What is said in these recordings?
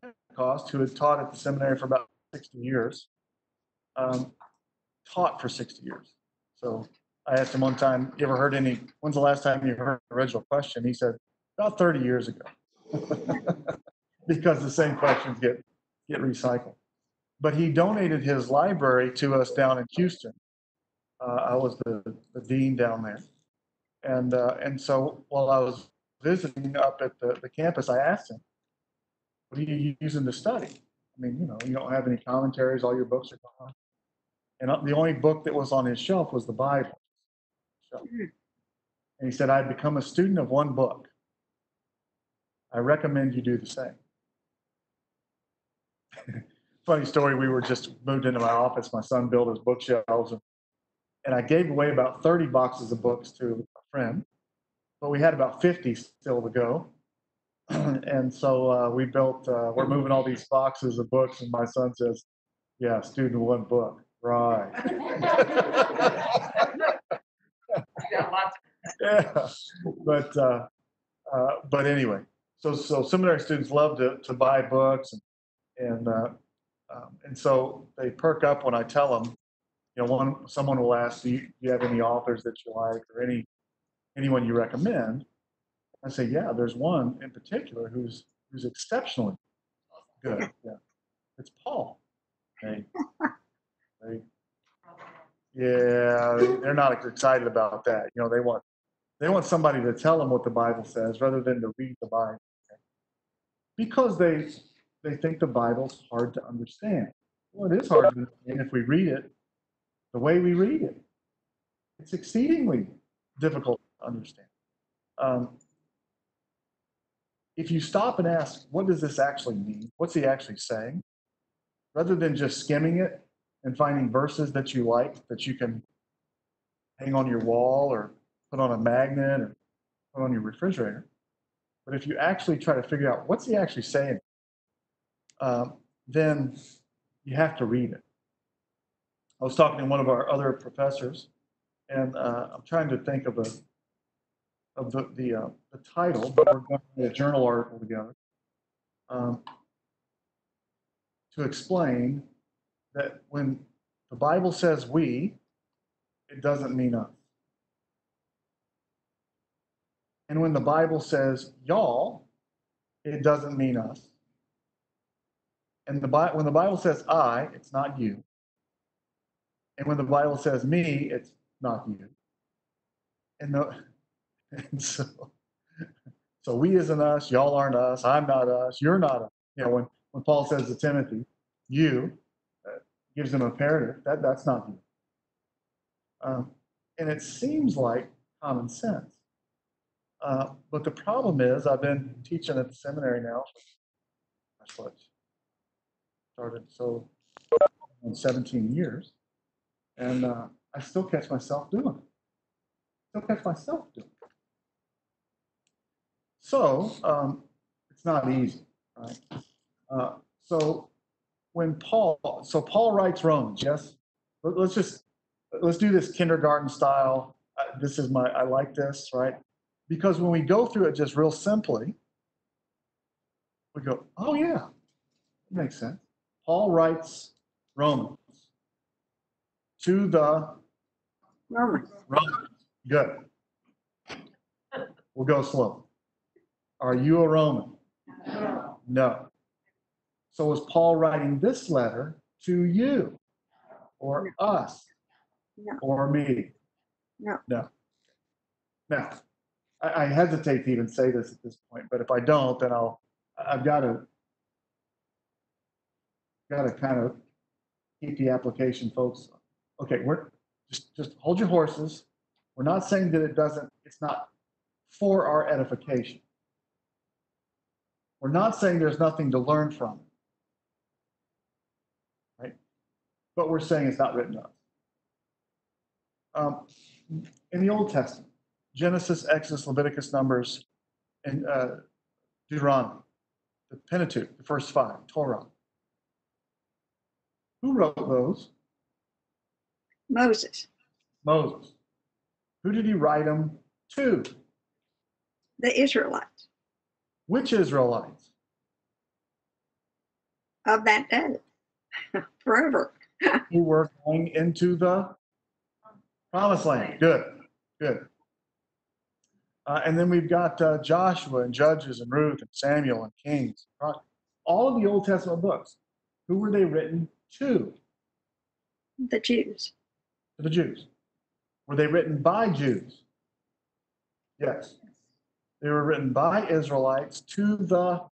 Pentecost, who had taught at the seminary for about 60 years, um, taught for 60 years. So I asked him one time, you ever heard any, when's the last time you heard an original question? He said, about 30 years ago. because the same questions get, get recycled. But he donated his library to us down in Houston. Uh, I was the, the dean down there. And, uh, and so while I was visiting up at the, the campus, I asked him, what are you using to study? I mean, you know, you don't have any commentaries, all your books are gone. And the only book that was on his shelf was the Bible. So, and he said, I've become a student of one book. I recommend you do the same. Funny story, we were just moved into my office. My son built his bookshelves, and, and I gave away about 30 boxes of books to a friend, but we had about 50 still to go. and so uh, we built, uh, we're moving all these boxes of books, and my son says, Yeah, student one book. Right. yeah. But, uh, uh, but anyway, so, so seminary students love to, to buy books and, and, uh, um, and so they perk up when I tell them, you know, one, someone will ask, do you, do you have any authors that you like or any, anyone you recommend? I say, yeah, there's one in particular who's, who's exceptionally good. Yeah. It's Paul. Okay. They, yeah, they're not excited about that. You know, they want they want somebody to tell them what the Bible says rather than to read the Bible, because they they think the Bible's hard to understand. Well, it is hard to understand if we read it the way we read it. It's exceedingly difficult to understand. Um, if you stop and ask, what does this actually mean? What's he actually saying? Rather than just skimming it and finding verses that you like that you can hang on your wall or put on a magnet or put on your refrigerator. But if you actually try to figure out what's he actually saying, uh, then you have to read it. I was talking to one of our other professors, and uh, I'm trying to think of a of the the, uh, the title, but we're going to do a journal article together um, to explain that when the Bible says we, it doesn't mean us. And when the Bible says y'all, it doesn't mean us. And the Bi- when the Bible says I, it's not you. And when the Bible says me, it's not you. And, the, and so, so we isn't us, y'all aren't us, I'm not us, you're not us. You know, when, when Paul says to Timothy, you, gives them imperative. That, that's not you. Um, and it seems like common sense. Uh, but the problem is, I've been teaching at the seminary now. What started so in 17 years, and uh, I still catch myself doing it. Still catch myself doing it. So um, it's not easy, right? Uh, so when Paul, so Paul writes Romans, yes? Let's just, let's do this kindergarten style. Uh, this is my, I like this, right? Because when we go through it just real simply, we go, oh yeah, it makes sense. Paul writes Romans to the Romans. Romans. Good. We'll go slow. Are you a Roman? No. So is Paul writing this letter to you or us No. or me? No. No. Now, I, I hesitate to even say this at this point, but if I don't, then I'll, I've got to, got to kind of keep the application folks. Okay, we're, just, just hold your horses. We're not saying that it doesn't, it's not for our edification. We're not saying there's nothing to learn from it. but we're saying it's not written up. Um, in the Old Testament, Genesis, Exodus, Leviticus, Numbers, and uh, Deuteronomy, the Pentateuch, the first five, Torah. Who wrote those? Moses, Moses. Who did he write them to? the Israelites, Which Israelites? of that day. Forever. who were going into the promised land. Good, good. Uh, and then we've got uh, Joshua and Judges and Ruth and Samuel and Kings. All of the Old Testament books. Who were they written to? The Jews. To the Jews. Were they written by Jews? Yes. They were written by Israelites to the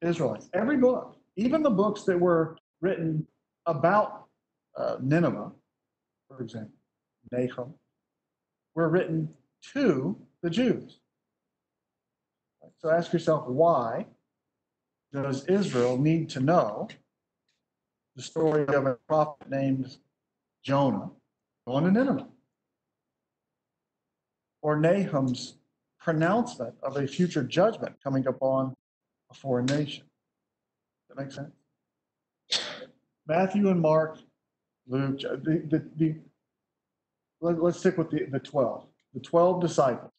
Israelites. Every book, even the books that were written about uh, Nineveh, for example, Nahum, were written to the Jews. So ask yourself, why does Israel need to know the story of a prophet named Jonah going to Nineveh? Or Nahum's pronouncement of a future judgment coming upon a foreign nation. Does that make sense? Matthew and Mark, Luke, the, the, the let, us stick with the, the 12. The 12 disciples.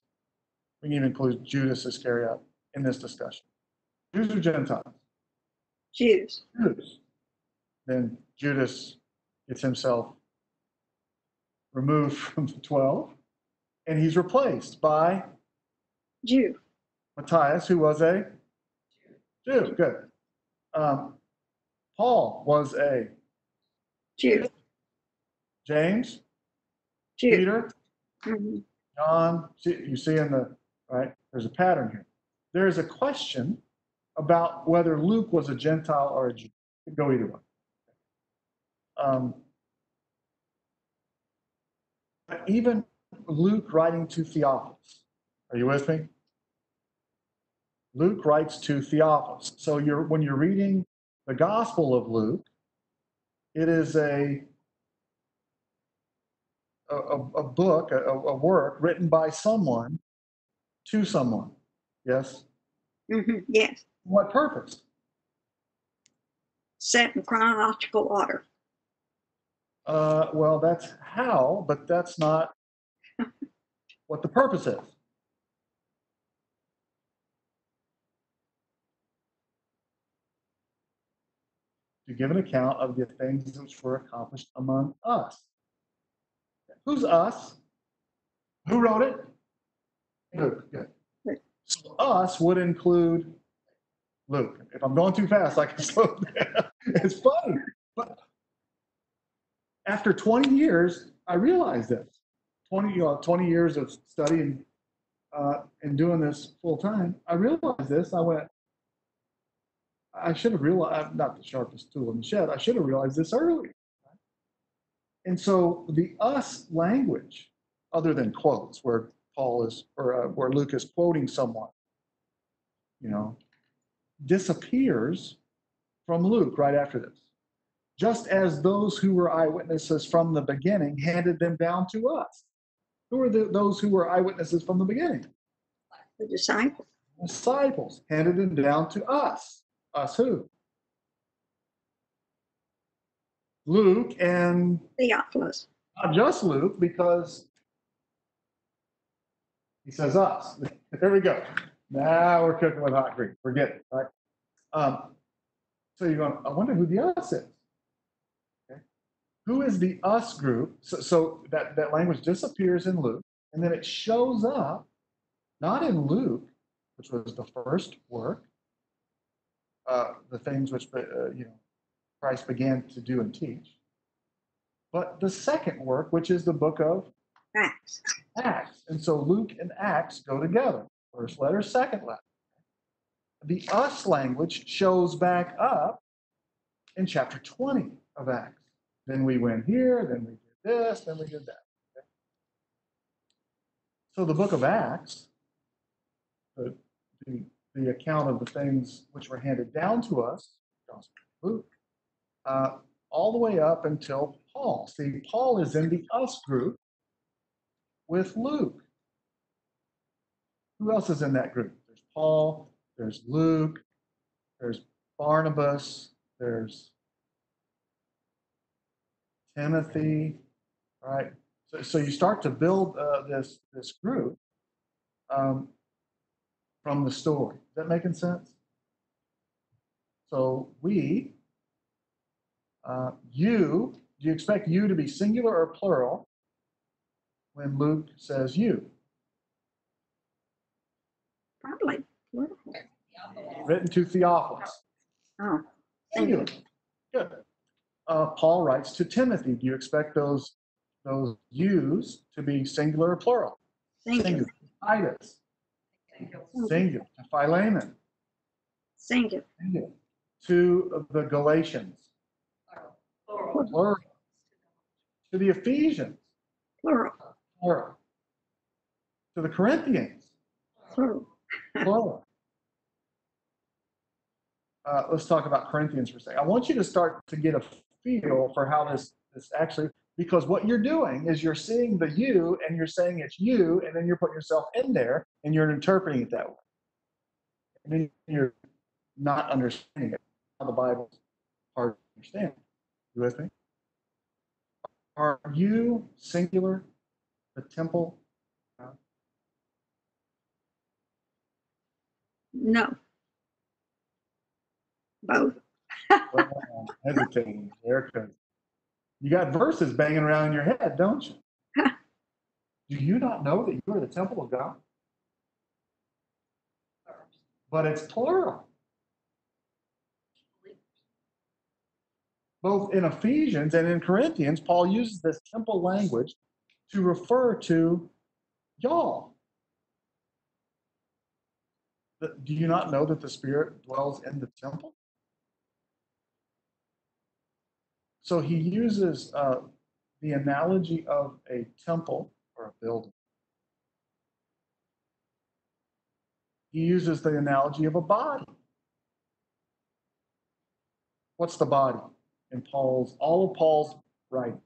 We can even include Judas Iscariot in this discussion. Jews or Gentiles? Jews. Jews. Then Judas gets himself removed from the 12 and he's replaced by Jew. Matthias, who was a Jew. Jew, good. Um, Paul was a Jew. James, Jew. Peter, Mhm. John. See, you see in the right. There's a pattern here. There is a question about whether Luke was a Gentile or a Jew. Could go either way. Um, even Luke writing to Theophilus. Are you with me? Luke writes to Theophilus. So you're when you're reading the Gospel of Luke, it is a a, a book, a, a work written by someone to someone. Yes. Mhm. Yes. What purpose? Set in chronological order. Uh, well, that's how, but that's not what the purpose is. Give an account of the things which were accomplished among us. Who's us? Who wrote it? Luke. Good. So us would include Luke. If I'm going too fast, I can slow down. It's funny, but after 20 years, I realized this. 20, you know, 20 years of studying uh, and doing this full time, I realized this. I went, I should have realized, I'm not the sharpest tool in the shed. I should have realized this earlier. And so the us language, other than quotes, where Paul is, or uh, where Luke is quoting someone, you know, disappears from Luke right after this. Just as those who were eyewitnesses from the beginning handed them down to us. Who are the, those who were eyewitnesses from the beginning? The disciples. Disciples handed them down to us. Us who? Luke and Theophilus. not just Luke, because he says us. There we go. Now we're cooking with hot grease. Forget it, right? Um, so you're going, I wonder who the us is. Okay. Who is the us group? So, so that, that language disappears in Luke, and then it shows up not in Luke, which was the first work, uh, the things which uh, you know Christ began to do and teach, but the second work, which is the book of Acts. Acts. And so Luke and Acts go together. First letter, second letter. The us language shows back up in chapter 20 of Acts. Then we went here, then we did this, then we did that. Okay? So the book of Acts, the, the, the account of the things which were handed down to us, Gospel of Luke, uh, all the way up until Paul. See, Paul is in the us group with Luke. Who else is in that group? There's Paul, there's Luke, there's Barnabas, there's Timothy, right? So, so you start to build uh, this, this group um, from the story. Is that making sense? So we, uh, you, do you expect you to be singular or plural when Luke says you? Probably. plural. Written to Theophilus. Oh, Singular. Good. Uh, Paul writes to Timothy. Do you expect those those yous to be singular or plural? Singular. Titus. Singular. To Philemon. Thank you. Singular. To the Galatians. Plural. To the Ephesians. Plural. Plural. To the Corinthians. Plural. Plural. Uh, let's talk about Corinthians for a second. I want you to start to get a feel for how this this actually because what you're doing is you're seeing the you and you're saying it's you and then you're putting yourself in there and you're interpreting it that way. And then you're not understanding it. How the Bible's hard to understand. You with me? Are you singular, the temple? No. Both. Well, hesitating there you got verses banging around in your head, don't you? Do you not know that you are the temple of God? But it's plural. Both in Ephesians and in Corinthians, Paul uses this temple language to refer to y'all. Do you not know that the Spirit dwells in the temple? So he uses uh, the analogy of a temple or a building. He uses the analogy of a body. What's the body in Paul's, all of Paul's writing?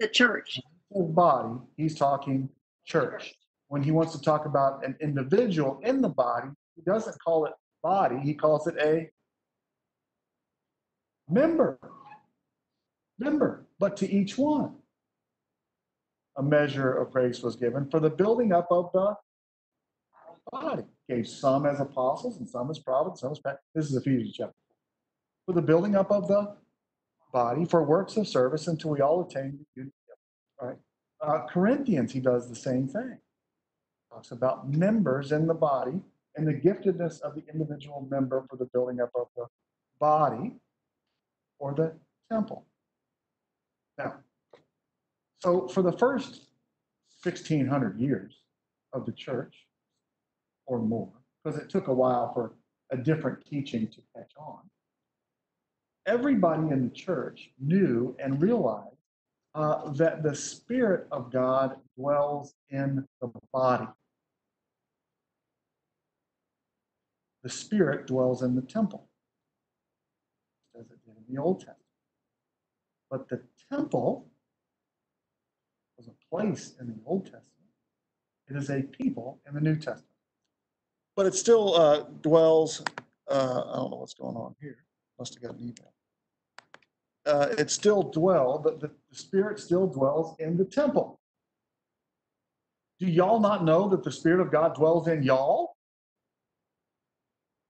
The church. His body, he's talking church. When he wants to talk about an individual in the body, he doesn't call it body, he calls it a member. Member, but to each one. A measure of grace was given for the building up of the body. Gave some as apostles and some as prophets, some as. This is Ephesians chapter. For the building up of the body for works of service until we all attain unity. Right? Uh, Corinthians, he does the same thing. Talks about members in the body and the giftedness of the individual member for the building up of the body or the temple. Now, so for the first 1600 years of the church or more, because it took a while for a different teaching to catch on, everybody in the church knew and realized uh, that the Spirit of God dwells in the body. The Spirit dwells in the temple, as it did in the Old Testament. But the temple was a place in the Old Testament. It is a people in the New Testament. But it still uh, dwells, uh, I don't know what's going on here. Must have got an email. Uh, it still dwell, the, the, the Spirit still dwells in the temple. Do y'all not know that the Spirit of God dwells in y'all?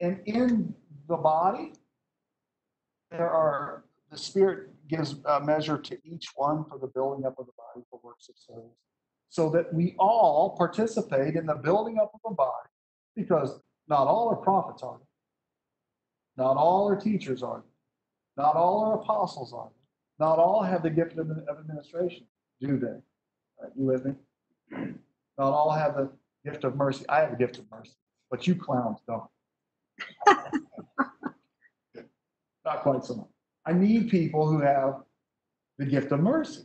And in the body, there are, the Spirit gives a measure to each one for the building up of the body for works of service. So that we all participate in the building up of the body, because not all are prophets, are they? Not all are teachers, are they? Not all are apostles, are they? Not all have the gift of administration, do they? Right, you with me? Not all have the gift of mercy. I have the gift of mercy, but you clowns don't. Not quite so much. I need people who have the gift of mercy.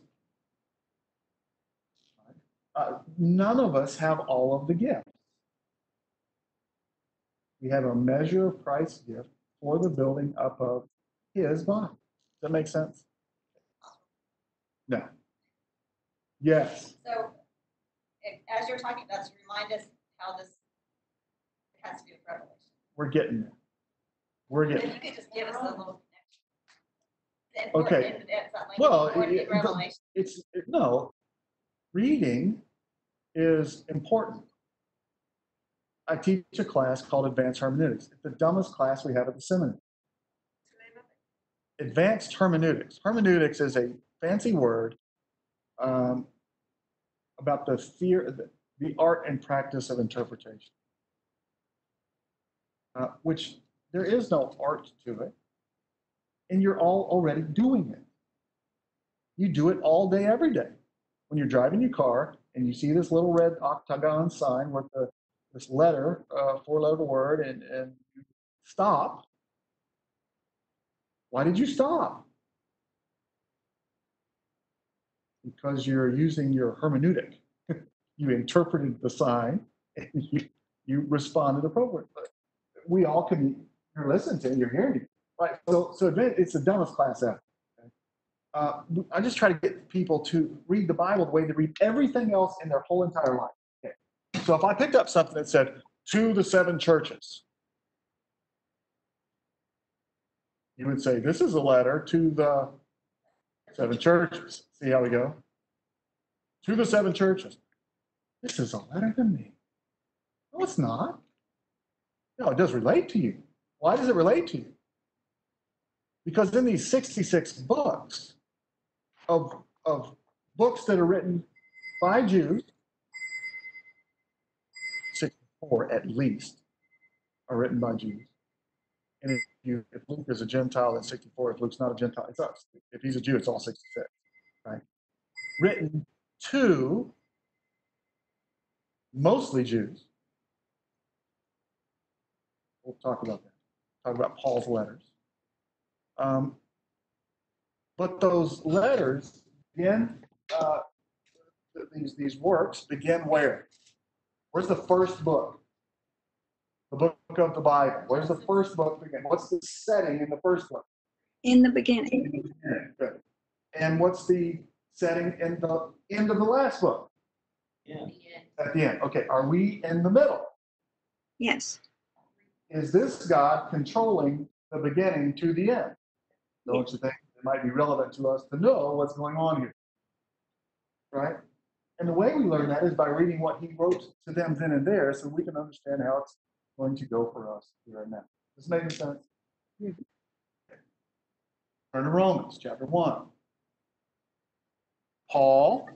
Uh, none of us have all of the gifts. We have a measure of Christ's gift for the building up of his body. Does that make sense? No. Yes. So, as you're talking about, this, remind us how this has to do with Revelation. We're getting there. We're getting If you could just give us a little Okay. And- and not like Well, important it- it's it, no reading is important. I teach a class called advanced hermeneutics. It's the dumbest class we have at the seminary. Advanced hermeneutics. Hermeneutics is a fancy word um, about the fear, the, the art and practice of interpretation, uh, which there is no art to it, and you're all already doing it. You do it all day, every day. When you're driving your car and you see this little red octagon sign with the, this letter, uh, four-letter word, and, and you stop. Why did you stop? Because you're using your hermeneutic. you interpreted the sign and you, you responded appropriately. We all can, you're listening to you're hearing. Right. So, so it's the dumbest class ever. Uh, I just try to get people to read the Bible the way they read everything else in their whole entire life. Okay. So if I picked up something that said, to the seven churches, you would say, this is a letter to the seven churches. See how we go? To the seven churches. This is a letter to me. No, it's not. No, it does relate to you. Why does it relate to you? Because in these 66 books of, of books that are written by Jews, 64 at least are written by Jews. And if you, if Luke is a Gentile, then 64. If Luke's not a Gentile, it's us. If he's a Jew, it's all 66, right? Written to mostly Jews. We'll talk about that. Talk about Paul's letters. Um, but those letters begin, uh, these, these works begin where? Where's the first book? The book of the Bible. Where's the first book begin? What's the setting in the first book? In the beginning. Good. And what's the setting in the end of the last book? Yeah. At the end. Okay, are we in the middle? Yes. Is this God controlling the beginning to the end? Don't you think it might be relevant to us to know what's going on here? Right? And the way we learn that is by reading what he wrote to them then and there so we can understand how it's going to go for us here and now. Does this make any sense? Turn to Romans chapter 1. Paul.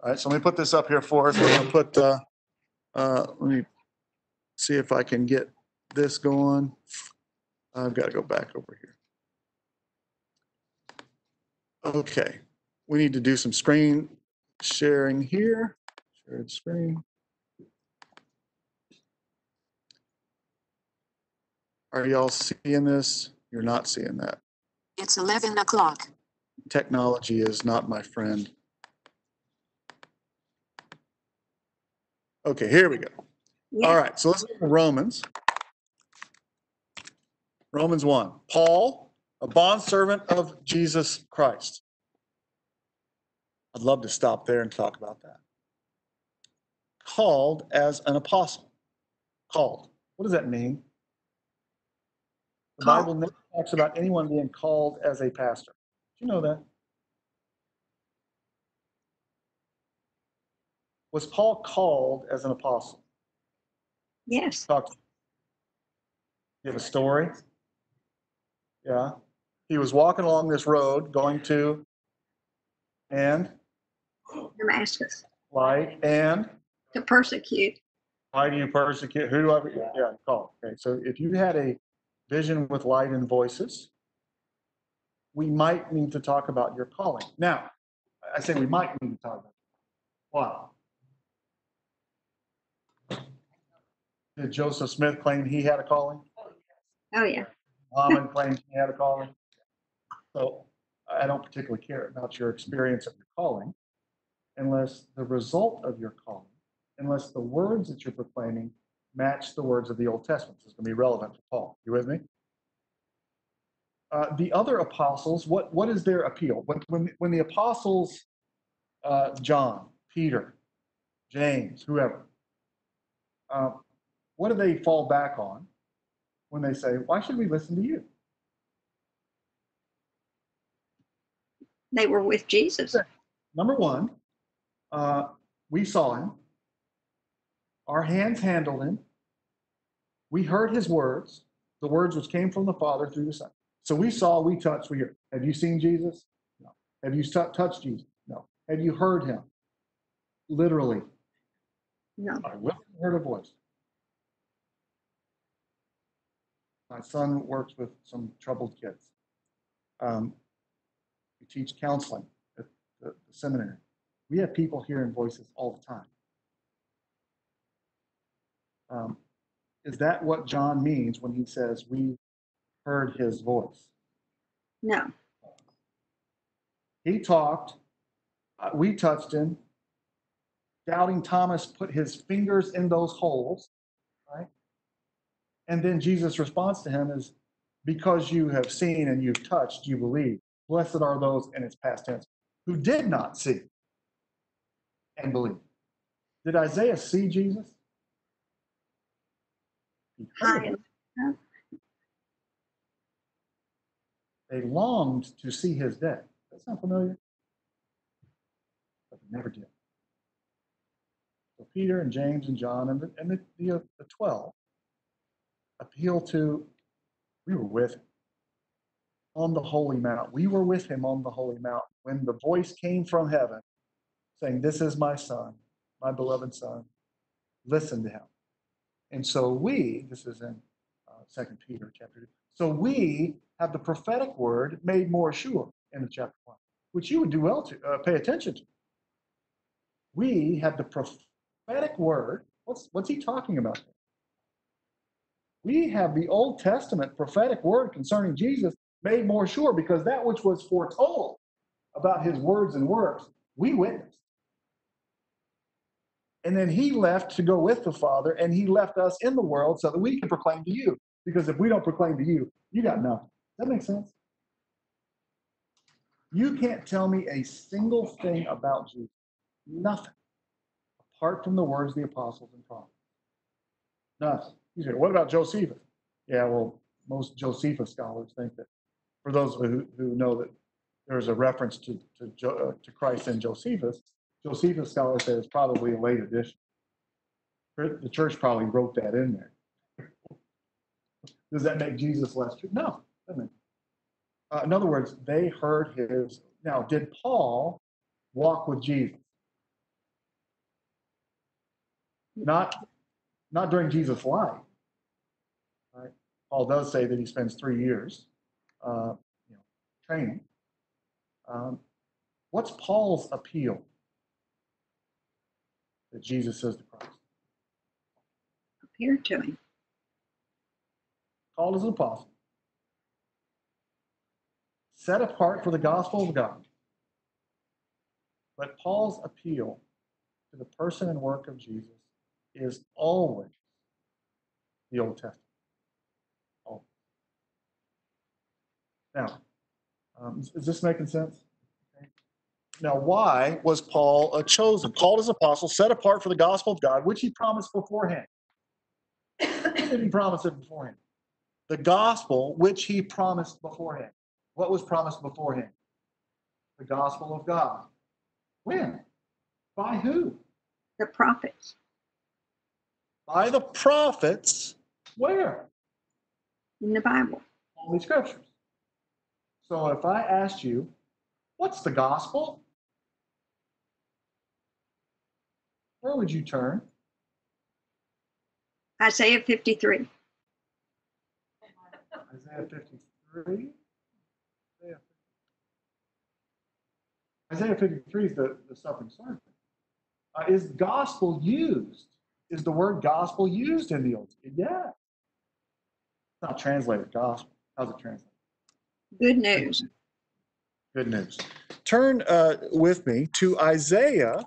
All right, so let me put this up here for us. We're going to put, uh, uh, let me see if I can get this going. I've got to go back over here. Okay, we need to do some screen sharing here. Shared screen. Are y'all seeing this? You're not seeing that. It's 11 o'clock. Technology is not my friend. Okay, here we go. All Yes. right, so let's go to Romans. Romans 1. Paul, a bondservant of Jesus Christ. I'd love to stop there and talk about that. Called as an apostle. Called. What does that mean? The Called. Bible never talks about anyone being called as a pastor. Do you know that? Was Paul called as an apostle? Yes. Talk. You have a story? Yeah. He was walking along this road going to and Damascus. light and To persecute. why do you persecute? Who do I? Yeah, call. Okay, so if you had a vision with light and voices, we might need to talk about your calling. Now, I say we might need to talk about. it. Why? Did Joseph Smith claim he had a calling? Oh, yeah. Muhammad claims he had a calling. So I don't particularly care about your experience of your calling unless the result of your calling, unless the words that you're proclaiming match the words of the Old Testament. This is going to be relevant for Paul. You with me? Uh, the other apostles, what, what is their appeal? When, when, when the apostles, uh, John, Peter, James, whoever, uh, what do they fall back on? when they say, Why should we listen to you? They were with Jesus. Number one, uh, we saw him, our hands handled him, we heard his words, the words which came from the Father through the Son. So we saw, we touched, we heard. Have you seen Jesus? No. Have you tou- touched Jesus? No. Have you heard him? Literally. No. I will heard a voice. My son works with some troubled kids. Um, teach counseling at the, the seminary. We have people hearing voices all the time. Um, is that what John means when he says we heard his voice? No. He talked, uh, we touched him. Doubting Thomas put his fingers in those holes, right? And then Jesus' response to him is, Because you have seen and you've touched, you believe. Blessed are those, and it's past tense, who did not see and believe. Did Isaiah see Jesus? He heard him. They longed to see his day. That sound familiar? But they never did. So Peter and James and John and the, and the, the, the 12 appeal to, we were with him on the holy mount. We were with him on the holy mount when the voice came from heaven saying, This is my son, my beloved son. Listen to him. And so we, this is in uh, Second Peter chapter 2. So we have the prophetic word made more sure in the chapter 1, which you would do well to uh, pay attention to. We have the prophetic word. What's, what's he talking about? We have the Old Testament prophetic word concerning Jesus made more sure because that which was foretold about his words and works, we witnessed. And then he left to go with the Father, and he left us in the world so that we can proclaim to you. Because if we don't proclaim to you, you got nothing. That makes sense? You can't tell me a single thing about Jesus. Nothing. Apart from the words of the apostles and prophets. Nothing. You say, what about Josephus? Yeah, well, most Josephus scholars think that, for those who, who know that there's a reference to, to, Jo- uh, to Christ in Josephus, Josephus scholars say it's probably a late addition. The church probably wrote that in there. Does that make Jesus less true? No. Uh, in other words, they heard his. Now, did Paul walk with Jesus? Not, not during Jesus' life. Right? Paul does say that he spends three years, uh, you know, training. Um, what's Paul's appeal that Jesus says to Christ? appeared to him. called as an apostle, set apart for the gospel of God. But Paul's appeal to the person and work of Jesus is always the Old Testament. Always. Now, um, is- is this making sense? Now, why was Paul uh, chosen? Called as apostle, set apart for the gospel of God, which he promised beforehand. Didn't he promise it beforehand? the gospel which he promised beforehand. What was promised beforehand? The gospel of God. When? By who? The prophets. By the prophets. Where? in the Bible. Holy Scriptures. So if I asked you, what's the gospel? Where would you turn? Isaiah 53. Isaiah 53. Isaiah Isaiah 53 is the, the suffering servant. Uh, is gospel used? Is the word gospel used in the Old Testament? Yeah. It's not translated gospel. How's it translated? Good news. Good news. Turn uh, with me to Isaiah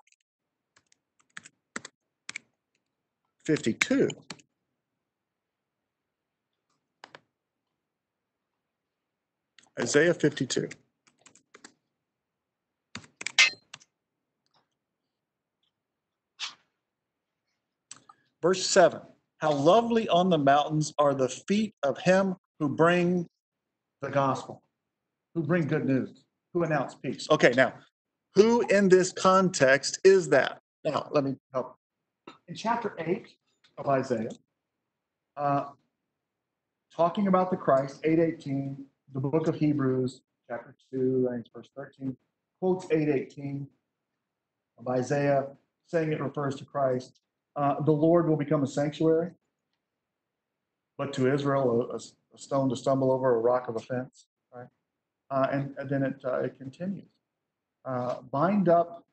52. Isaiah 52. Verse 7 How lovely on the mountains are the feet of him who bring the gospel, who bring good news, who announce peace. Okay, now, who in this context is that? Now, let me help. In chapter 8 of Isaiah, uh, talking about the Christ, 818, the book of Hebrews, chapter 2, I think verse 13, quotes 818 of Isaiah, saying it refers to Christ. Uh, the Lord will become a sanctuary, but to Israel, a, a stone to stumble over, a rock of offense. Right? Uh, and, and, then it, uh, it continues. Uh, bind up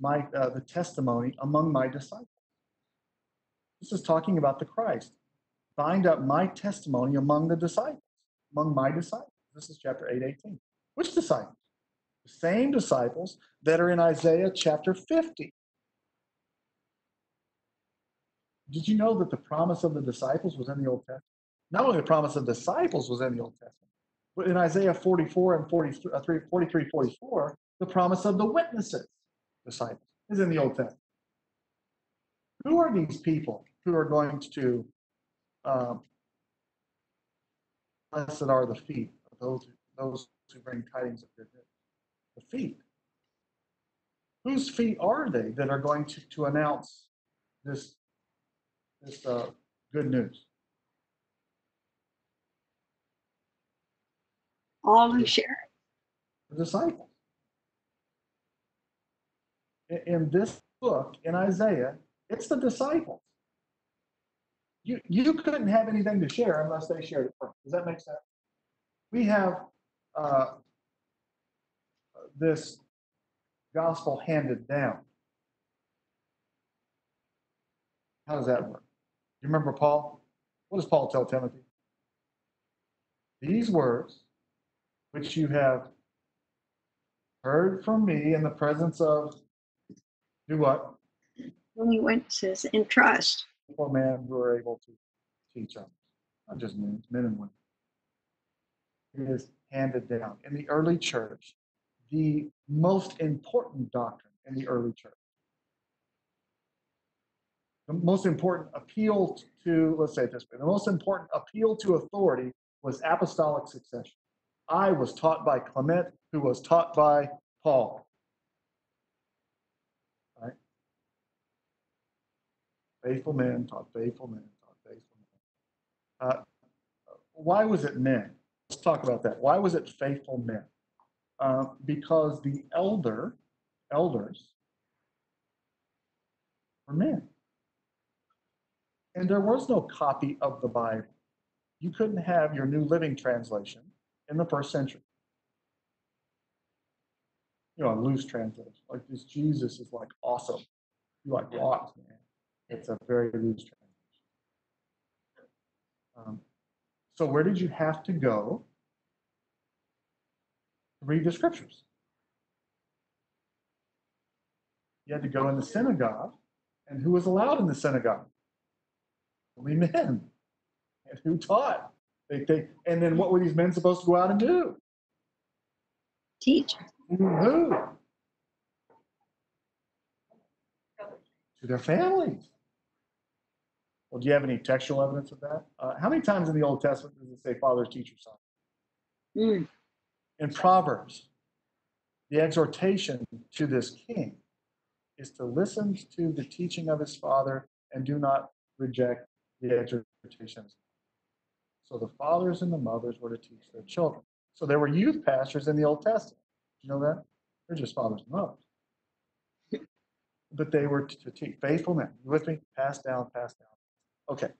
my uh, the testimony among my disciples. This is talking about the Christ. Bind up my testimony among the disciples, among my disciples. This is chapter 8, 18. Which disciples? The same disciples that are in Isaiah chapter 50. Did you know that the promise of the disciples was in the Old Testament? Not only the promise of disciples was in the Old Testament, but in Isaiah 44 and 43, uh, 43 44, the promise of the witnesses, disciples, is in the Old Testament. Who are these people who are going to, um, blessed are the feet of those, those who bring tidings of good news? The feet. Whose feet are they that are going to, to announce this, this uh, good news? All who share it. the disciples. In, this book, in Isaiah, it's the disciples. You, you couldn't have anything to share unless they shared it first. Does that make sense? We have uh, this gospel handed down. How does that work? You remember Paul? What does Paul tell Timothy? These words which you have heard from me in the presence of, do what? Only witnesses in trust. For men who are able to teach others, not just men, men and women. It is handed down. In the early church, the most important doctrine in the early church, the most important appeal to, let's say it this way, the most important appeal to authority was apostolic succession. I was taught by Clement, who was taught by Paul. Faithful men taught faithful men taught faithful men. Uh, why was it men? Let's talk about that. Why was it faithful men? Uh, because the elder, elders, were men. And there was no copy of the Bible. You couldn't have your New Living Translation in the first century. You know, a loose translation. Like this Jesus is like awesome. You like rocks, man. It's a very loose translation. Um, so where did you have to go to read the scriptures? You had to go in the synagogue, and who was allowed in the synagogue? Only men. And who taught? They, they, and then what were these men supposed to go out and do? Teach. Who? To their families. Well, do you have any textual evidence of that? Uh, how many times in the Old Testament does it say fathers, teach your son? Mm. In Proverbs, the exhortation to this king is to listen to the teaching of his father and do not reject the exhortations. So the fathers and the mothers were to teach their children. So there were youth pastors in the Old Testament. You know that? They're just fathers and mothers. But they were to teach faithful men. You with me? Pass down, pass down. Okay.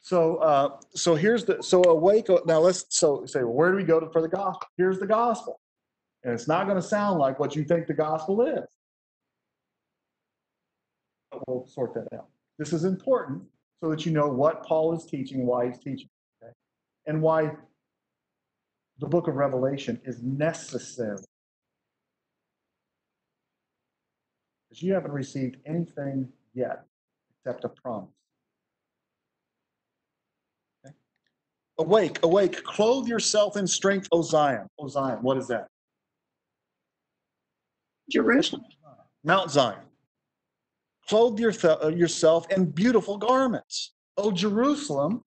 So uh, so here's the so awake. Now let's so say well, where do we go to, for the gospel? Here's the gospel, and it's not going to sound like what you think the gospel is. But we'll sort that out. This is important so that you know what Paul is teaching why he's teaching? And why the book of Revelation is necessary. Because you haven't received anything yet except a promise. Okay? Awake, awake, clothe yourself in strength, O Zion. O Zion, what is that? Jerusalem. Mount Zion. Clothe your uh, yourself in beautiful garments. O Jerusalem,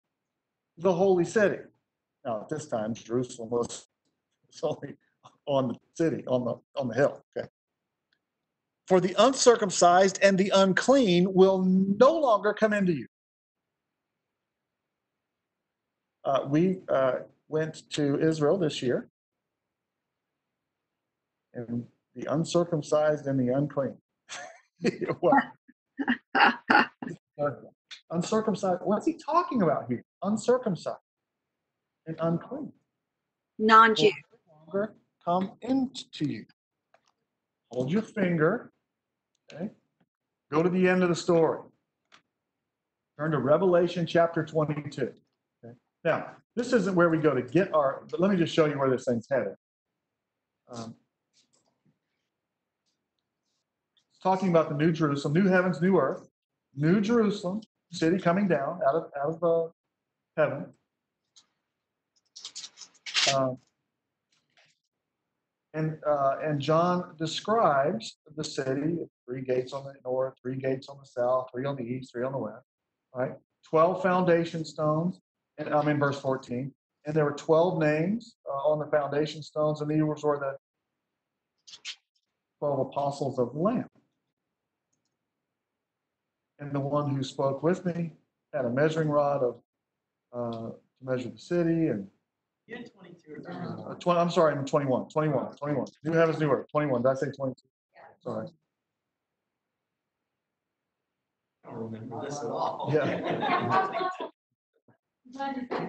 the holy city. Now, at this time, Jerusalem was, only on the city, on the, on the hill. Okay. For the uncircumcised and the unclean will no longer come into you. Uh, we uh, went to Israel this year, and the uncircumcised and the unclean. well, uncircumcised. What's he talking about here? Uncircumcised and unclean. Non-Jew. no longer come into you. Hold your finger. Okay. Go to the end of the story. Turn to Revelation chapter 22. Okay. Now, this isn't where we go to get our, but let me just show you where this thing's headed. Um, it's talking about the New Jerusalem, new heavens, new earth, New Jerusalem, city coming down out of out of uh, heaven. Um, and, uh, and John describes the city, three gates on the north, three gates on the south, three on the east, three on the west, right? 12 foundation stones, and I'm in verse 14. And there were 12 names uh, on the foundation stones, and these were the 12 apostles of the Lamb. And the one who spoke with me had a measuring rod of uh, to measure the city and You had twenty-two uh, 20, I'm sorry, I'm 21, 21, 21. New heavens, new earth, 21. Did I say 22? Sorry. I don't remember this at all. Yeah.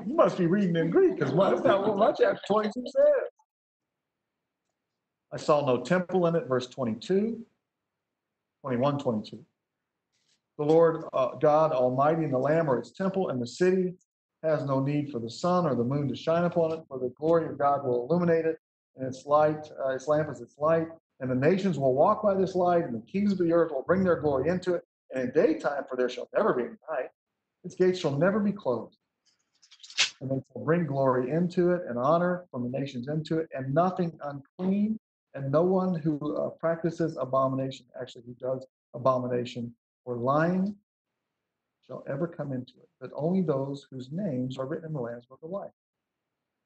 You must be reading in Greek because that's not what my chapter 22 says. I saw no temple in it, verse 22, 21, 22. The Lord uh, God Almighty and the Lamb are its temple, and the city has no need for the sun or the moon to shine upon it, for the glory of God will illuminate it, and its light, uh, its lamp is its light. And the nations will walk by this light, and the kings of the earth will bring their glory into it. And in daytime, for there shall never be any night, its gates shall never be closed. And they shall bring glory into it and honor from the nations into it, and nothing unclean, and no one who uh, practices abomination, actually who does abomination or lying, shall ever come into it, but only those whose names are written in the Lamb's Book of Life.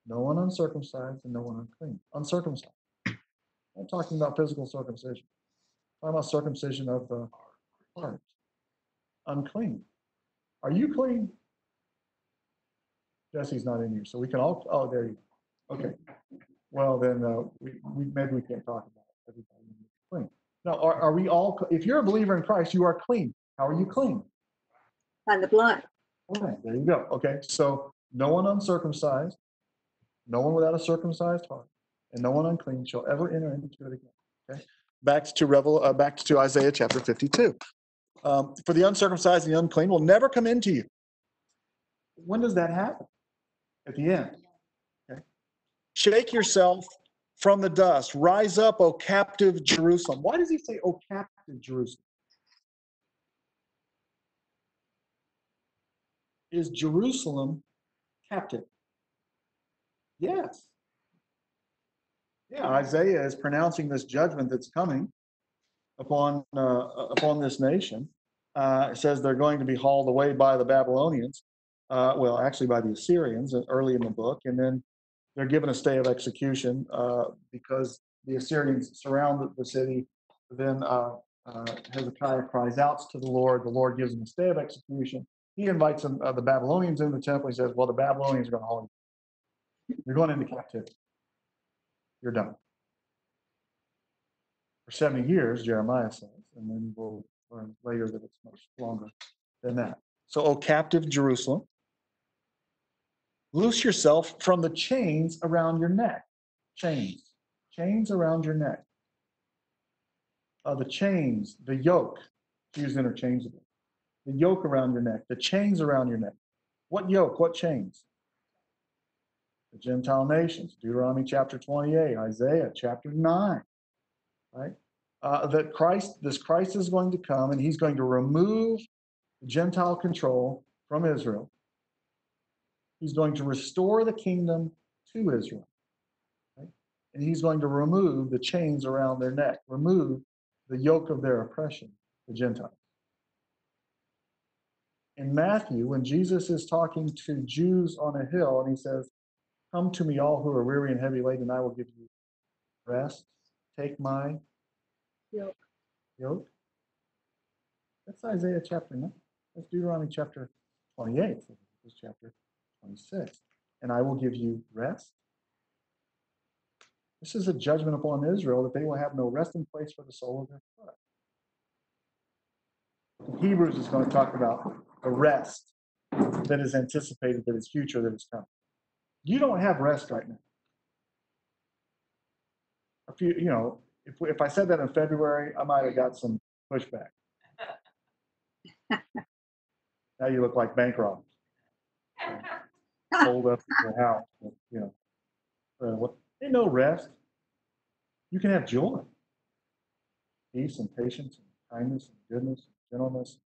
No one uncircumcised and no one unclean. Uncircumcised. I'm talking about physical circumcision. I'm talking about circumcision of the heart. Unclean. Are you clean? Jesse's not in here, so we can all, oh, there you go. Okay. Well, then, uh, we, we, maybe we can't talk about everybody clean. Now, are, are we all, if you're a believer in Christ, you are clean. How are you clean? By the blood. All right, there you go. Okay, so no one uncircumcised, no one without a circumcised heart, and no one unclean shall ever enter into it again. Okay, back to Revel, uh, back to Isaiah chapter 52. Um, for the uncircumcised and the unclean will never come into you. When does that happen? At the end. Okay. Shake yourself from the dust. Rise up, O captive Jerusalem. Why does he say, O captive Jerusalem? Is Jerusalem captive? Yes. Yeah, Isaiah is pronouncing this judgment that's coming upon uh, upon this nation. Uh, it says they're going to be hauled away by the Babylonians. Uh, well, actually by the Assyrians uh, early in the book, and then they're given a stay of execution uh, because the Assyrians surround the- city. Then uh, uh, Hezekiah cries out to the Lord. The Lord gives him a stay of execution. He invites them, uh, the Babylonians in the temple. He says, "Well, the Babylonians are going to haul you. You're going into captivity. You're done." For 70 years, Jeremiah says, and then we'll learn later that it's much longer than that. So, O captive Jerusalem, loose yourself from the chains around your neck. Chains, chains around your neck. Uh, the chains, the yoke, used interchangeably. The yoke around your neck, the chains around your neck. What yoke? What chains? The Gentile nations, Deuteronomy chapter 28, Isaiah chapter 9, right? Uh, that Christ, this Christ is going to come and he's going to remove Gentile control from Israel. He's going to restore the kingdom to Israel. right? And he's going to remove the chains around their neck, remove the yoke of their oppression, the Gentiles. In Matthew, when Jesus is talking to Jews on a hill and he says, Come to me, all who are weary and heavy laden, and I will give you rest. Take my Yoke. yoke. That's Isaiah chapter 9. That's Deuteronomy chapter 28. This chapter 26. and I will give you rest. This is a judgment upon Israel that they will have no resting place for the sole of their foot. Hebrews is going to talk about the rest that is anticipated, that is future, that is coming. You don't have rest right now. A few, you know, if, if I said that in February, I might have got some pushback. now you look like bank robbers, hold up your house, with, you know. Uh, what, ain't no rest. You can have joy, peace, and patience, and kindness, and goodness, and gentleness.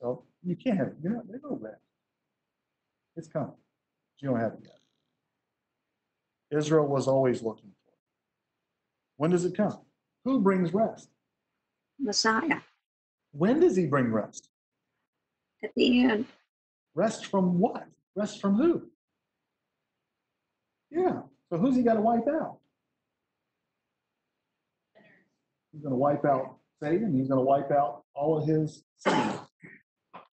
So you can't have, you know, there's no rest. It's coming. but You don't have it yet. Israel was always looking for it. When does it come? Who brings rest? Messiah When does he bring rest? at the end. Rest from what? Rest from who? Yeah. So who's he got to wipe out? He's going to wipe out Satan. He's going to wipe out all of his sins.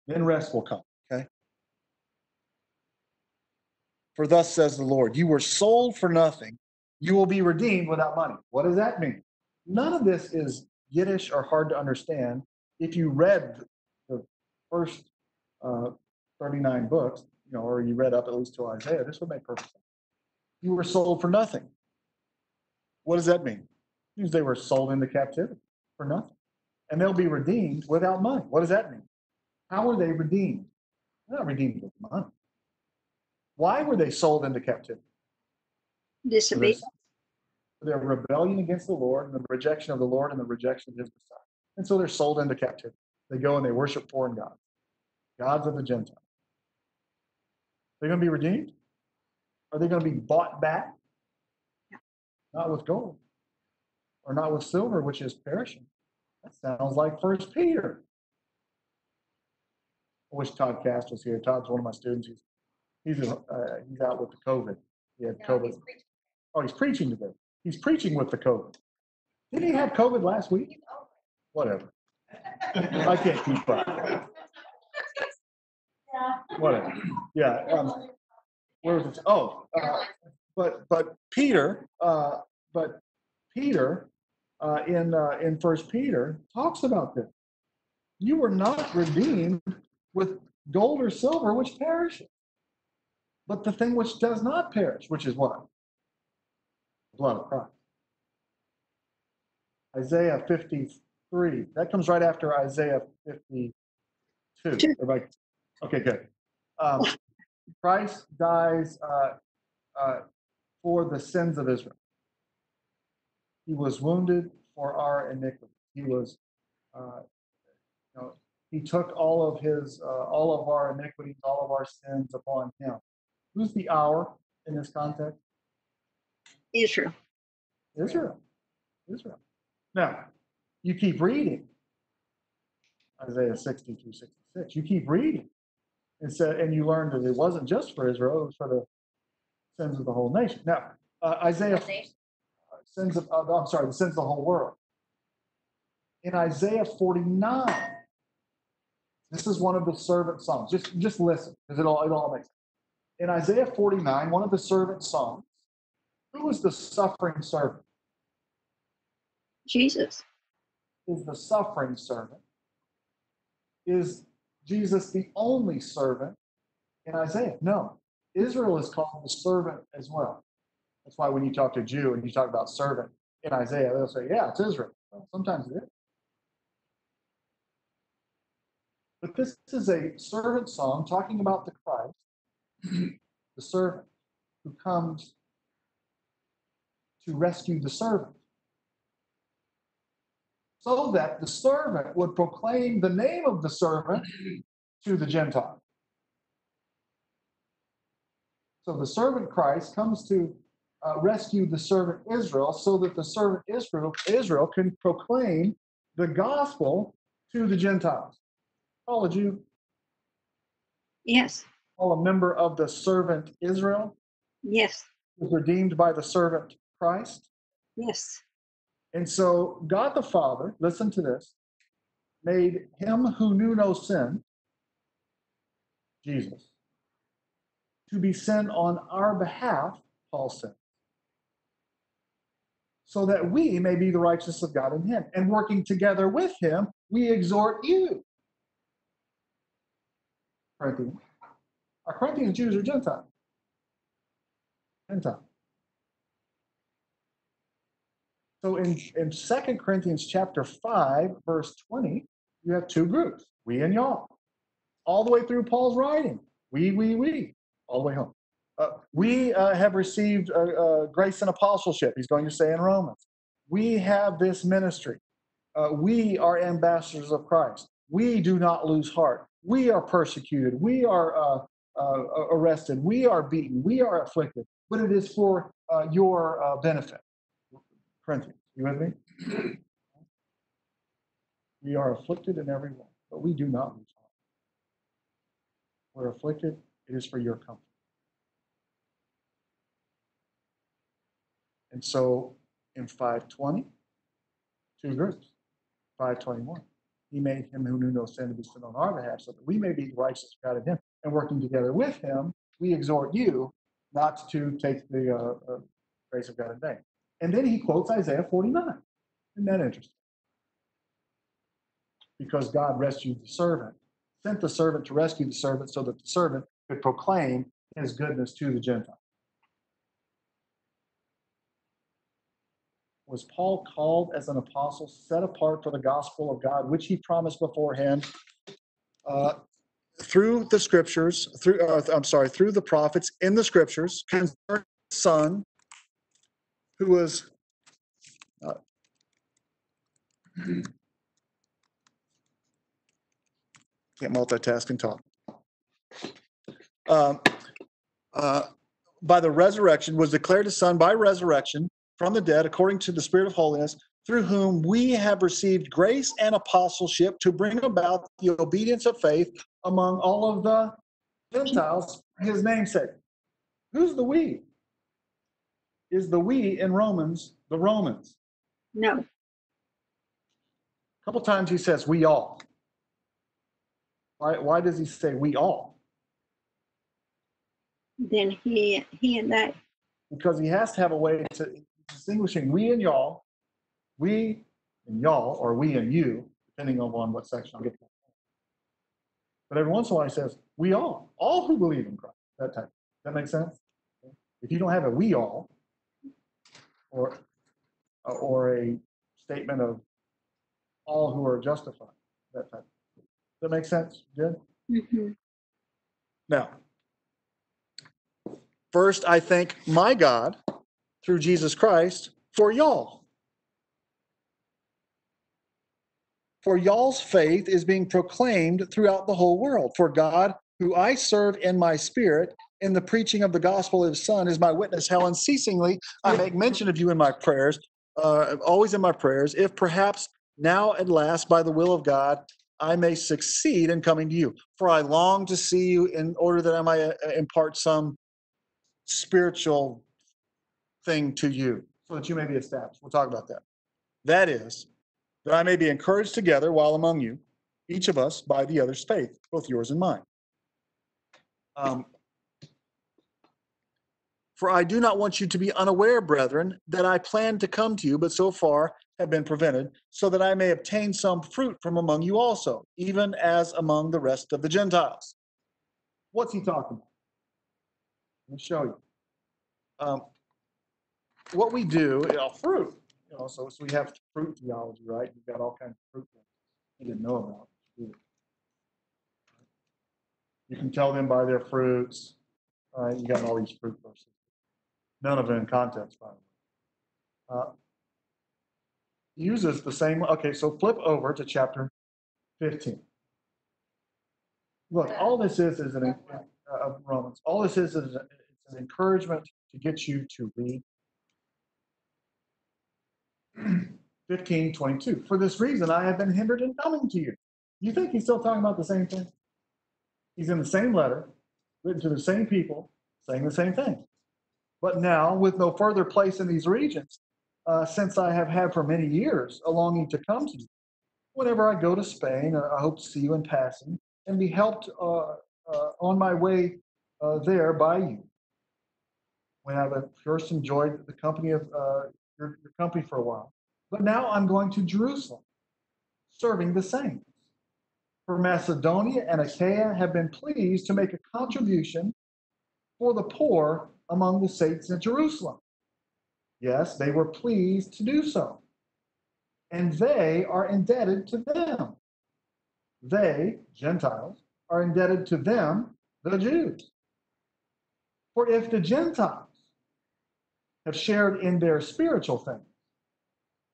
Then rest will come. Okay. For thus says the Lord, you were sold for nothing. You will be redeemed without money. What does that mean? None of this is Yiddish or hard to understand. If you read the first uh, 39 books, you know, or you read up at least to Isaiah, this would make perfect sense. You were sold for nothing. What does that mean? It means they were sold into captivity for nothing. And they'll be redeemed without money. What does that mean? How were they redeemed? They're not redeemed with money. Why were they sold into captivity? Disobedience. their rebellion against the Lord and the rejection of the Lord and the rejection of his Messiah. And so they're sold into captivity. They go and they worship foreign gods, gods of the Gentiles. They're going to be redeemed? Are they going to be bought back? Not with gold or not with silver, which is perishing. That sounds like First Peter. I wish Todd Cast was here. Todd's one of my students. He's he's, uh, he's out with the COVID. He had COVID. he's. Oh, he's preaching today. He's preaching with the COVID. Didn't he have COVID last week? Whatever. I can't keep track. Whatever. Yeah. Um, where was it? Oh, uh, but but Peter, uh, but Peter, uh, in uh, in First Peter talks about this. You were not redeemed with gold or silver, which perishes, but the thing which does not perish, which is what? Blood of Christ. Isaiah 53. That comes right after Isaiah 52. Two. Everybody, okay, good. Um, Christ dies uh, uh, for the sins of Israel. He was wounded for our iniquity. He was, uh, you know, he took all of his, uh, all of our iniquities, all of our sins upon him. Who's the our in this context? Israel. Israel. Israel. Now, you keep reading Isaiah 60 through 66. You keep reading. And, said, and you learned that it wasn't just for Israel, it was for the sins of the whole nation. Now, uh, Isaiah, Nation. sins of, uh, I'm sorry, the sins of the whole world. In Isaiah 49, this is one of the servant songs. Just, just listen, because it all, it all makes sense. In Isaiah 49, one of the servant songs, who was the suffering servant? Jesus. is the suffering servant? Is Jesus the only servant in Isaiah? No. Israel is called the servant as well. That's why when you talk to a Jew and you talk about servant in Isaiah, they'll say, yeah, it's Israel. Well, sometimes it is. But this is a servant song talking about the Christ, the servant who comes to rescue the servant so that the servant would proclaim the name of the servant to the Gentile. So the servant Christ comes to uh, rescue the servant Israel so that the servant Israel, Israel can proclaim the gospel to the Gentiles. All a Jew, Yes. all a member of the servant Israel, Yes. was redeemed by the servant Christ. Yes. And so God the Father, listen to this, made him who knew no sin, Jesus, to be sent on our behalf, Paul said, so that we may be the righteousness of God in him. And working together with him, we exhort you. Corinthians. Are Corinthians Jews or Gentiles? Gentiles. So in, in 2 Corinthians chapter 5, verse 20, you have two groups, we and y'all. All the way through Paul's writing. We, we, we, all the way home. Uh, we uh, have received uh, uh, grace and apostleship, he's going to say in Romans. We have this ministry. Uh, we are ambassadors of Christ. We do not lose heart. We are persecuted. We are arrested. We are beaten. We are afflicted. But it is for your benefit. Corinthians, you with me? We are afflicted in every way, but we do not lose heart. We're afflicted, it is for your comfort. And so in 520, two groups. 521, he made him who knew no sin to be sin on our behalf, so that we may be righteous God him. And working together with him, we exhort you not to take the uh, uh, grace of God in vain. And then he quotes Isaiah 49. Isn't that interesting? Because God rescued the servant, sent the servant to rescue the servant so that the servant could proclaim his goodness to the Gentiles. Was Paul called as an apostle, set apart for the gospel of God, which he promised beforehand uh, through the scriptures, through uh, I'm sorry, through the prophets in the scriptures concerning the Son who was uh, can't multitask and talk. Um, uh, by the resurrection was declared a son by resurrection from the dead according to the spirit of holiness through whom we have received grace and apostleship to bring about the obedience of faith among all of the gentiles his namesake. Who's the we is the we in romans the romans No, a couple times he says we all why, why does he say we all then he, he and they. because he has to have a way to distinguishing we and y'all, we and y'all, or we and you, depending on what section I'll get to. But every once in a while he says, we all, all who believe in Christ, that type. That makes sense? If you don't have a we all, or, or a statement of all who are justified, that type. That makes sense? Good? mhm, Now, first, I thank my God through Jesus Christ for y'all. For y'all's faith is being proclaimed throughout the whole world. For God, who I serve in my spirit, in the preaching of the gospel of his Son, is my witness how unceasingly I make mention of you in my prayers, uh, always in my prayers, if perhaps now at last, by the will of God, I may succeed in coming to you. For I long to see you in order that I might uh, impart some spiritual thing to you, so that you may be established. We'll talk about that. That is, that I may be encouraged together while among you, each of us by the other's faith, both yours and mine. Um, For I do not want you to be unaware, brethren, that I planned to come to you, but so far have been prevented, so that I may obtain some fruit from among you also, even as among the rest of the Gentiles. What's he talking about? Let me show you. Um, what we do, you know, fruit, you know, so, so we have fruit theology, right? You've got all kinds of fruit that you didn't know about. You can tell them by their fruits. All right, you got all these fruit verses. None of them in context, by the way. Uh, uses the same, okay, so flip over to chapter 15. Look, all this is is an, uh, Romans, all this is is an encouragement to get you to read 15, 22. For this reason, I have been hindered in coming to you. You think he's still talking about the same thing? He's in the same letter, written to the same people, saying the same thing. But now, with no further place in these regions, uh, since I have had for many years a longing to come to you, whenever I go to Spain, uh, I hope to see you in passing and be helped uh, uh, on my way uh, there by you. When I've first enjoyed the company of uh, your, your company for a while. But now I'm going to Jerusalem, serving the saints. For Macedonia and Achaia have been pleased to make a contribution for the poor among the saints in Jerusalem. Yes, they were pleased to do so. And they are indebted to them. They, Gentiles, are indebted to them, the Jews. For if the Gentiles have shared in their spiritual things,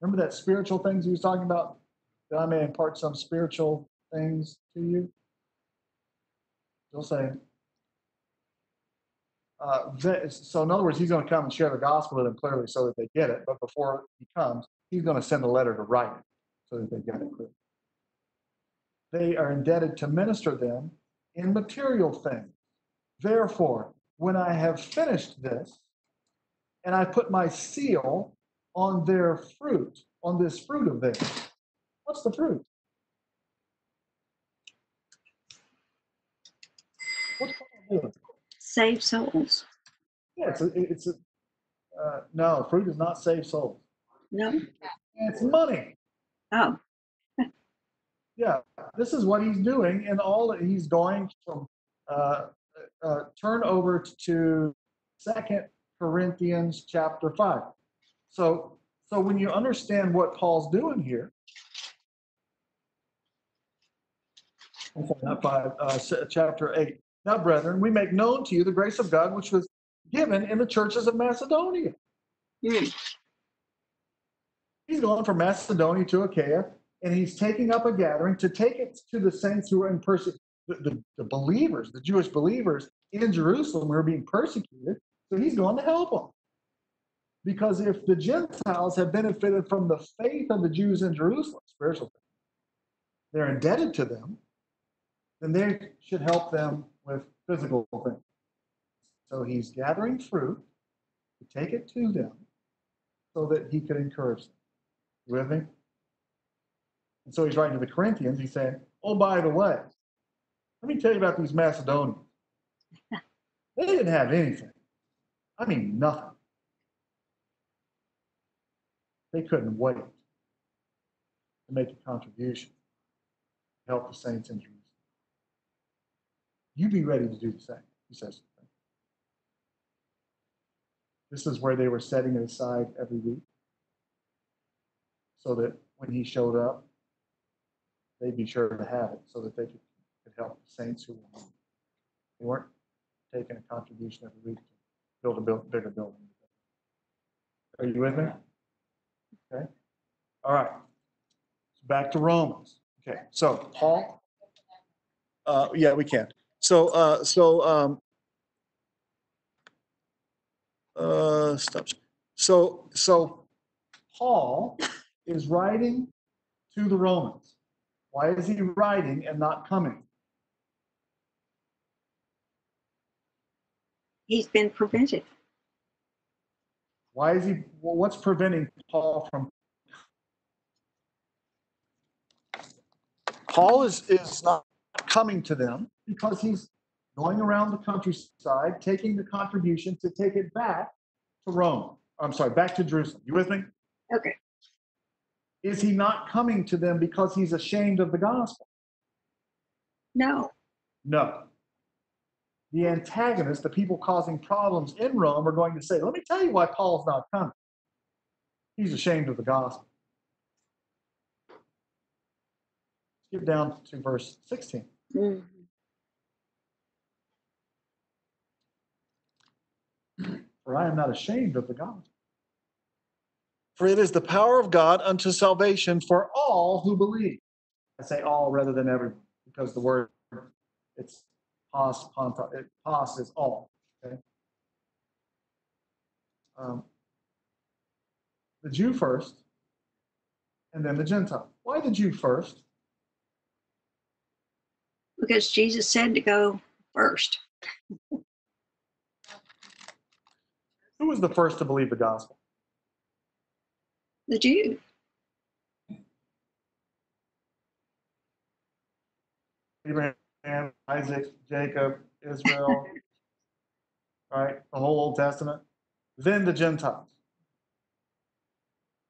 remember that spiritual things he was talking about? That I may impart some spiritual things to you? Still saying. Uh, so in other words, he's going to come and share the gospel with them clearly so that they get it. But before he comes, he's going to send a letter to write it so that they get it clearly. They are indebted to minister them in material things. Therefore, when I have finished this, and I put my seal on their fruit, on this fruit of theirs. What's the fruit? What's Paul doing? Save souls. Yeah, it's a, it's a, uh, no, fruit does not save souls. No? It's money. Oh, Yeah, this is what he's doing, and all he's going from. Uh, uh, turn over to Second Corinthians chapter five. So, so when you understand what Paul's doing here, sorry, not five, uh, chapter eight. Now, brethren, we make known to you the grace of God which was given in the churches of Macedonia. hmm, He's going from Macedonia to Achaia, and he's taking up a gathering to take it to the saints who are in person, the, the, the believers, the Jewish believers in Jerusalem who are being persecuted. So he's going to help them. Because if the Gentiles have benefited from the faith of the Jews in Jerusalem, spiritual things, they're indebted to them, then they should help them with physical things. So he's gathering fruit to take it to them so that he could encourage them. You with me? And so he's writing to the Corinthians. He's saying, Oh, by the way, let me tell you about these Macedonians. they didn't have anything. I mean, nothing. They couldn't wait to make a contribution to help the saints in Jerusalem. You be ready to do the same, he says. This is where they were setting it aside every week so that when he showed up, they'd be sure to have it so that they could, could help the saints who were They weren't taking a contribution every week to build a build, bigger building. Are you with me? Okay. All right. Back to Romans. Okay. So Paul. Uh, yeah, we can. So, uh, so, um, uh, stop. So, so Paul is writing to the Romans. Why is he writing and not coming? he's been prevented. Why is he, well, what's preventing Paul from? Paul is, is not coming to them because he's going around the countryside, taking the contribution to take it back to Rome. I'm sorry, back to Jerusalem. You with me? Okay. Is he not coming to them because he's ashamed of the gospel? No. No. The antagonists, the people causing problems in Rome, are going to say, let me tell you why Paul's not coming. He's ashamed of the gospel. Skip down to verse 16. Mhm. For I am not ashamed of the gospel. For it is the power of God unto salvation for all who believe. I say all rather than everyone, because the word it's pos, panta, it, pos is all. Okay. Um, the Jew first, and then the Gentile. Why the Jew first? Because Jesus said to go first. Who was the first to believe the gospel? The Jew. Abraham, Isaac, Jacob, Israel, right? The whole Old Testament. Then the Gentiles.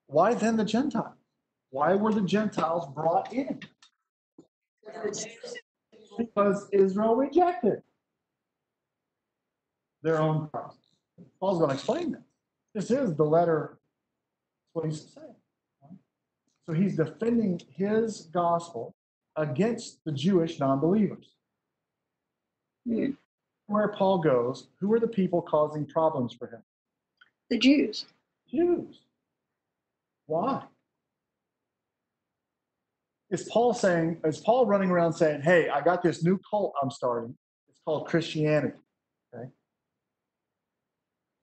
Why then the Gentiles? Why were the Gentiles brought in? Because Israel rejected their own Christ. Paul's going to explain this. This is the letter, that's what he's saying. So he's defending his gospel against the Jewish non believers. Where Paul goes, who are the people causing problems for him? The Jews. Jews. Why? Is Paul saying, is Paul running around saying, hey, I got this new cult I'm starting? It's called Christianity.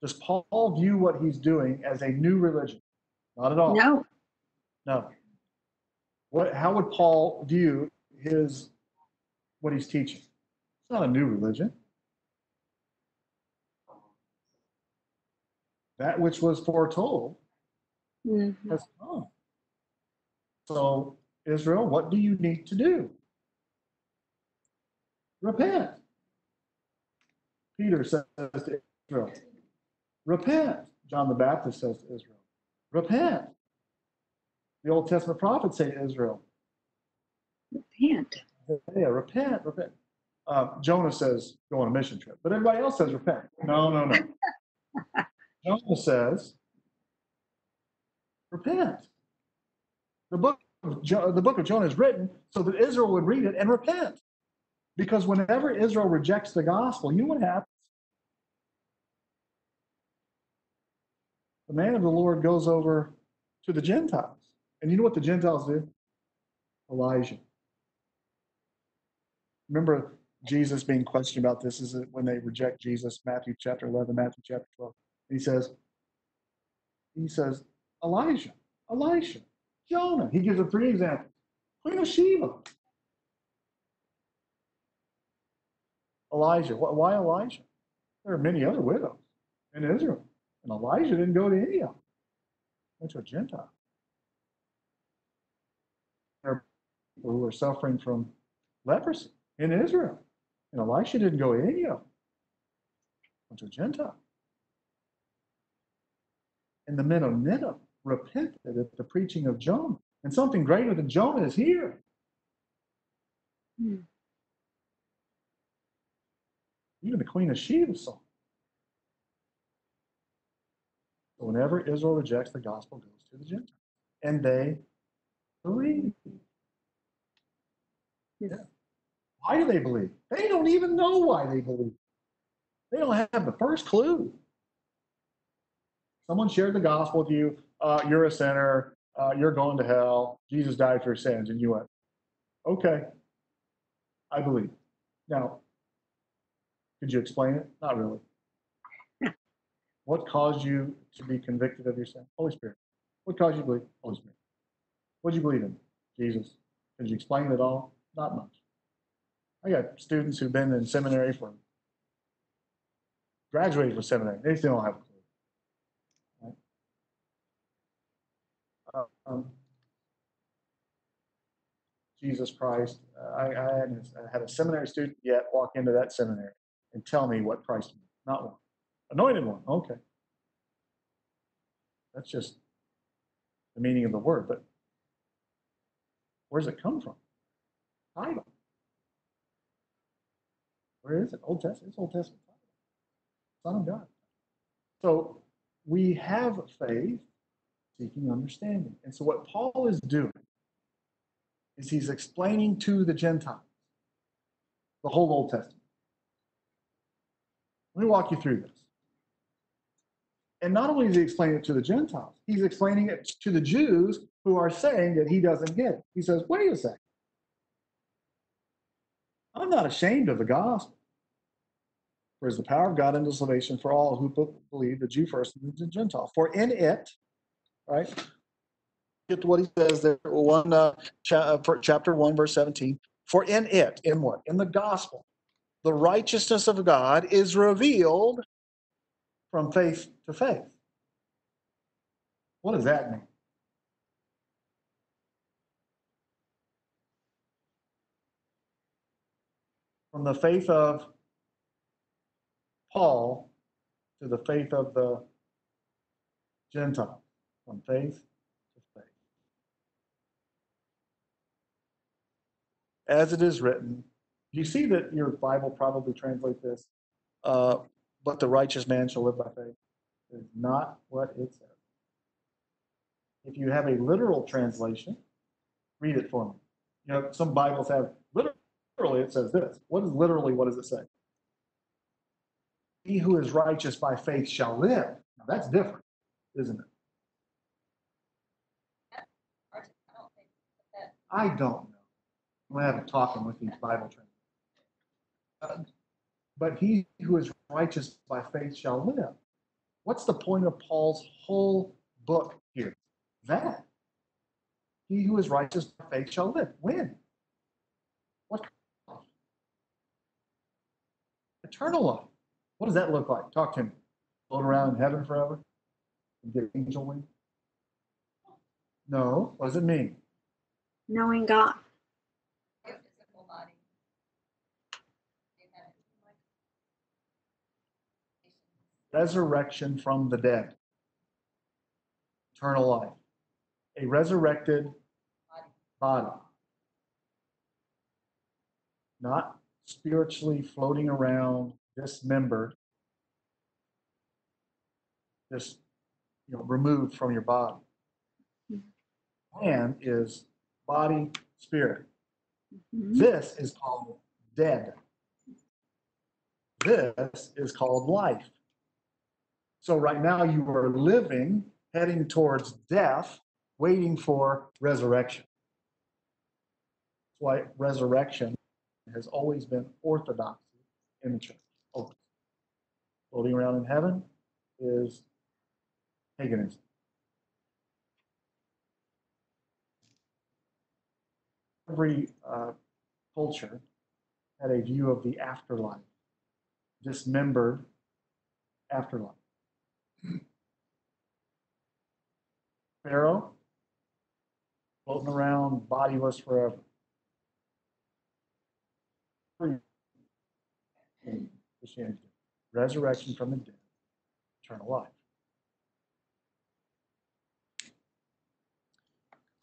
Does Paul view what he's doing as a new religion? Not at all. No. No. What, how would Paul view his what he's teaching? It's not a new religion. That which was foretold Mhm. has come. So, Israel, what do you need to do? Repent. Peter says to Israel, Repent. John the Baptist says to Israel, Repent. The Old Testament prophets say to Israel, Repent. Yeah, repent, repent. Uh, Jonah says, go on a mission trip, but everybody else says repent. No, no, no. Jonah says, repent. The book, of jo- the book of Jonah is written so that Israel would read it and repent. Because whenever Israel rejects the gospel, you know what happens? The man of the Lord goes over to the Gentiles. And you know what the Gentiles do? Elijah. Remember Jesus being questioned about this is it when they reject Jesus, Matthew chapter 11, Matthew chapter 12. He says, he says, Elijah, Elisha, Jonah. He gives them three examples. Queen of Sheba. Elijah. Why Elijah? There are many other widows in Israel. And Elijah didn't go to any of them. Went to a Gentile. There are people who are suffering from leprosy in Israel. And Elisha didn't go to any of them. Went to a Gentile. And the men of Nineveh repented at the preaching of Jonah. And something greater than Jonah is here. Hmm. Even the Queen of Sheba saw. So whenever Israel rejects, the gospel goes to the Gentiles. And they believe. Yes. Why do they believe? They don't even know why they believe. They don't have the first clue. Someone shared the gospel with you. Uh, you're a sinner. Uh, you're going to hell. Jesus died for your sins. And you went, okay, I believe. Now, could you explain it? Not really. What caused you to be convicted of your sin? Holy Spirit. What caused you to believe? Holy Spirit. What did you believe in? Jesus. Could you explain it all? Not much. I got students who've been in seminary for graduated from seminary. They still don't have a clue. Right? Um, Jesus Christ. Uh, I, I, hadn't, had a seminary student yet walk into that seminary and tell me what Christ meant. Not one. Anointed one. Okay. That's just the meaning of the word. But where does it come from? Title. Where is it? Old Testament. It's Old Testament. Son of God. So we have faith seeking understanding. And so what Paul is doing is he's explaining to the Gentiles the whole Old Testament. Let me walk you through this. And not only is he explaining it to the Gentiles, he's explaining it to the Jews who are saying that he doesn't get it. He says, wait a second. I'm not ashamed of the gospel. For is the power of God unto salvation for all who believe, the Jew first and the Gentile. For in it, right? Get to what he says there, one uh, cha- uh, chapter one, verse seventeen. For in it, in what? In the gospel, the righteousness of God is revealed from faith to faith. What does that mean? From the faith of Paul to the faith of the Gentile, from faith to faith. As it is written, you see that your Bible probably translates this, uh, but the righteous man shall live by faith. Is not what it says. If you have a literal translation, read it for me. You know, some Bibles have literally it says this. What is literally what does it say? He who is righteous by faith shall live. Now that's different, isn't it? I don't know. I don't know. We haven't talking with these Bible translators. Uh, But he who is righteous by faith shall live. What's the point of Paul's whole book here? That. He who is righteous by faith shall live. When? What? Eternal life. What does that look like? Talk to me. Float around in heaven forever? And get angel wings? No. What does it mean? Knowing God. a physical body. Amen. Resurrection from the dead, eternal life, a resurrected body, not spiritually floating around, dismembered, just you know, removed from your body. Man is body, spirit. Mhm. This is called dead. This is called life. So right now you are living, heading towards death, waiting for resurrection. That's why resurrection has always been orthodoxy in the church. Always. Floating around in heaven is paganism. Every uh, culture had a view of the afterlife, dismembered afterlife. Pharaoh, floating around bodiless forever. Christianity, resurrection from the dead, eternal life.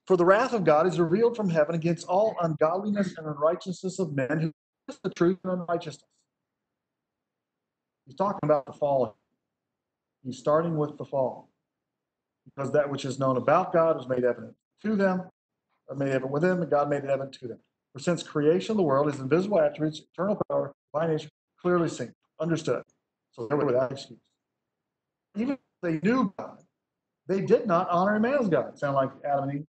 For the wrath of God is revealed from heaven against all ungodliness and unrighteousness of men who the truth and unrighteousness. He's talking about the fall. He's starting with the fall. Because that which is known about God is made evident to them, made evident with them, and God made it evident to them. For since creation of the world, his invisible attributes, eternal power, divine nature, clearly seen, understood. So they were without excuse. Even if they knew God, they did not honor him as God. Sound like Adam and Eve?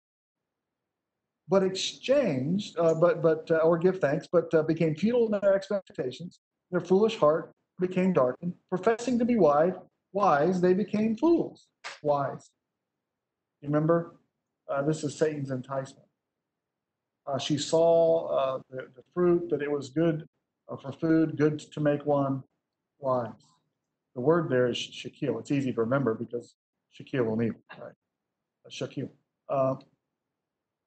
But exchanged, uh, but but uh, or give thanks, but uh, became futile in their expectations. Their foolish heart became darkened. Professing to be wise, wise, they became fools. Wise. You remember? Uh, this is Satan's enticement. Uh, she saw uh, the, the fruit, that it was good uh, for food, good to make one wise. The word there is Shaquille. It's easy to remember because Shaquille O'Neal, right? Uh, Shaquille.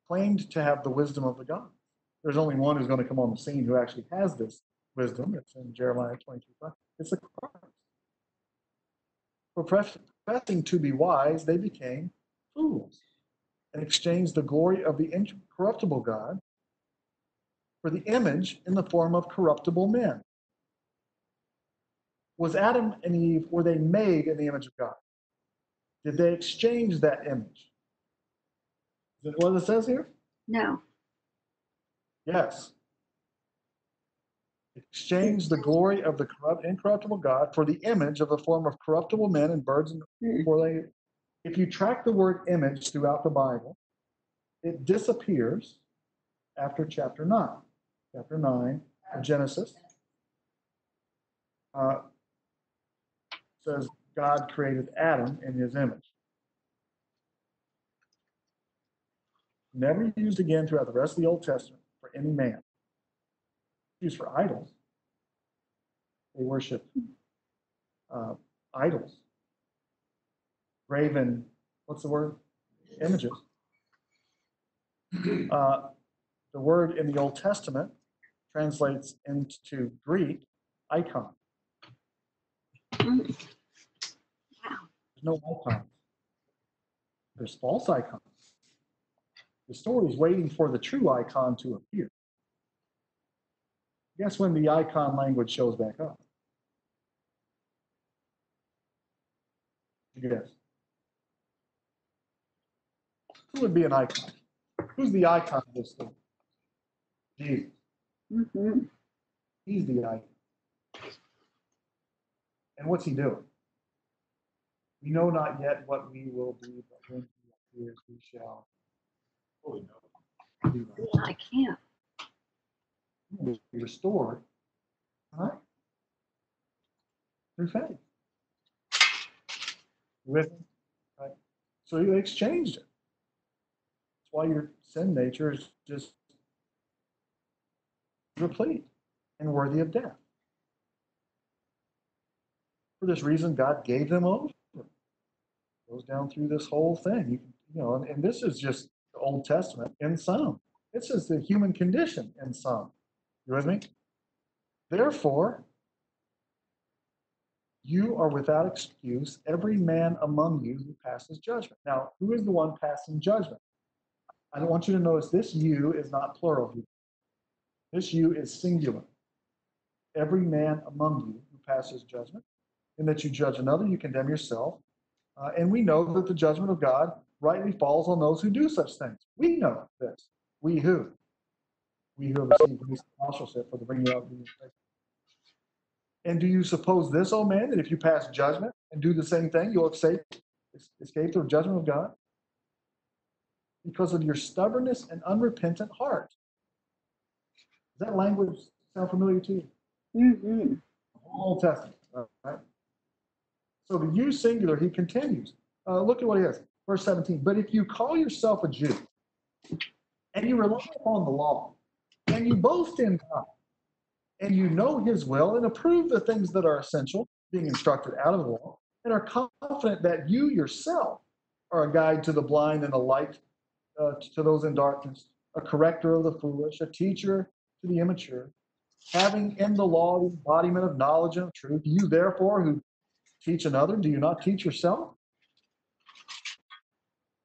Claimed to have the wisdom of the God. There's only one who's going to come on the scene who actually has this wisdom. It's in Jeremiah 22. 5. It's the Christ. For professing to be wise, they became fools and exchanged the glory of the incorruptible God for the image in the form of corruptible men. Was Adam and Eve, were they made in the image of God? Did they exchange that image? Is that what it says here? No. Yes. Exchange the glory of the corrupt, incorruptible God for the image of the form of corruptible men and birds. And Mm. they, if you track the word image throughout the Bible, it disappears after chapter 9. Chapter 9 of Genesis uh, says God created Adam in his image. Never used again throughout the rest of the Old Testament for any man. Used for idols. They worship uh, idols. Graven, what's the word? Images. Uh, the word in the Old Testament translates into Greek icon. Mm. There's no icons. There's false icons. The story is waiting for the true icon to appear. Guess when the icon language shows back up? Guess. Who would be an icon? Who's the icon of this thing? Jesus. Mm-hmm. He's the icon. And what's he doing? We know not yet what we will be, but when he appears, we shall fully know. Be right. I can't. Be restored, right? Through faith. With? Right? So he exchanged it. Why your sin nature is just replete and worthy of death. For this reason, God gave them over. Goes down through this whole thing. You, you know, and, and this is just the Old Testament in some. This is the human condition in some. You with me? Therefore, you are without excuse, every man among you who passes judgment. Now, who is the one passing judgment? I don't want you to notice this you is not plural here. This you is singular. Every man among you who passes judgment, in that you judge another, you condemn yourself. Uh, and we know that the judgment of God rightly falls on those who do such things. We know this. We who? We who have received and apostleship for the bringing out of the faith. And do you suppose this, O man, that if you pass judgment and do the same thing, you'll escape, escape the judgment of God? Because of your stubbornness and unrepentant heart. Does that language sound familiar to you? Mm-hmm. Old Testament, right? So the you singular, he continues. Uh, look at what he has, verse 17. But if you call yourself a Jew and you rely upon the law and you boast in God and you know his will and approve the things that are essential, being instructed out of the law, and are confident that you yourself are a guide to the blind and a light uh, to those in darkness, a corrector of the foolish, a teacher to the immature, having in the law the embodiment of knowledge and of truth, you therefore who teach another, do you not teach yourself?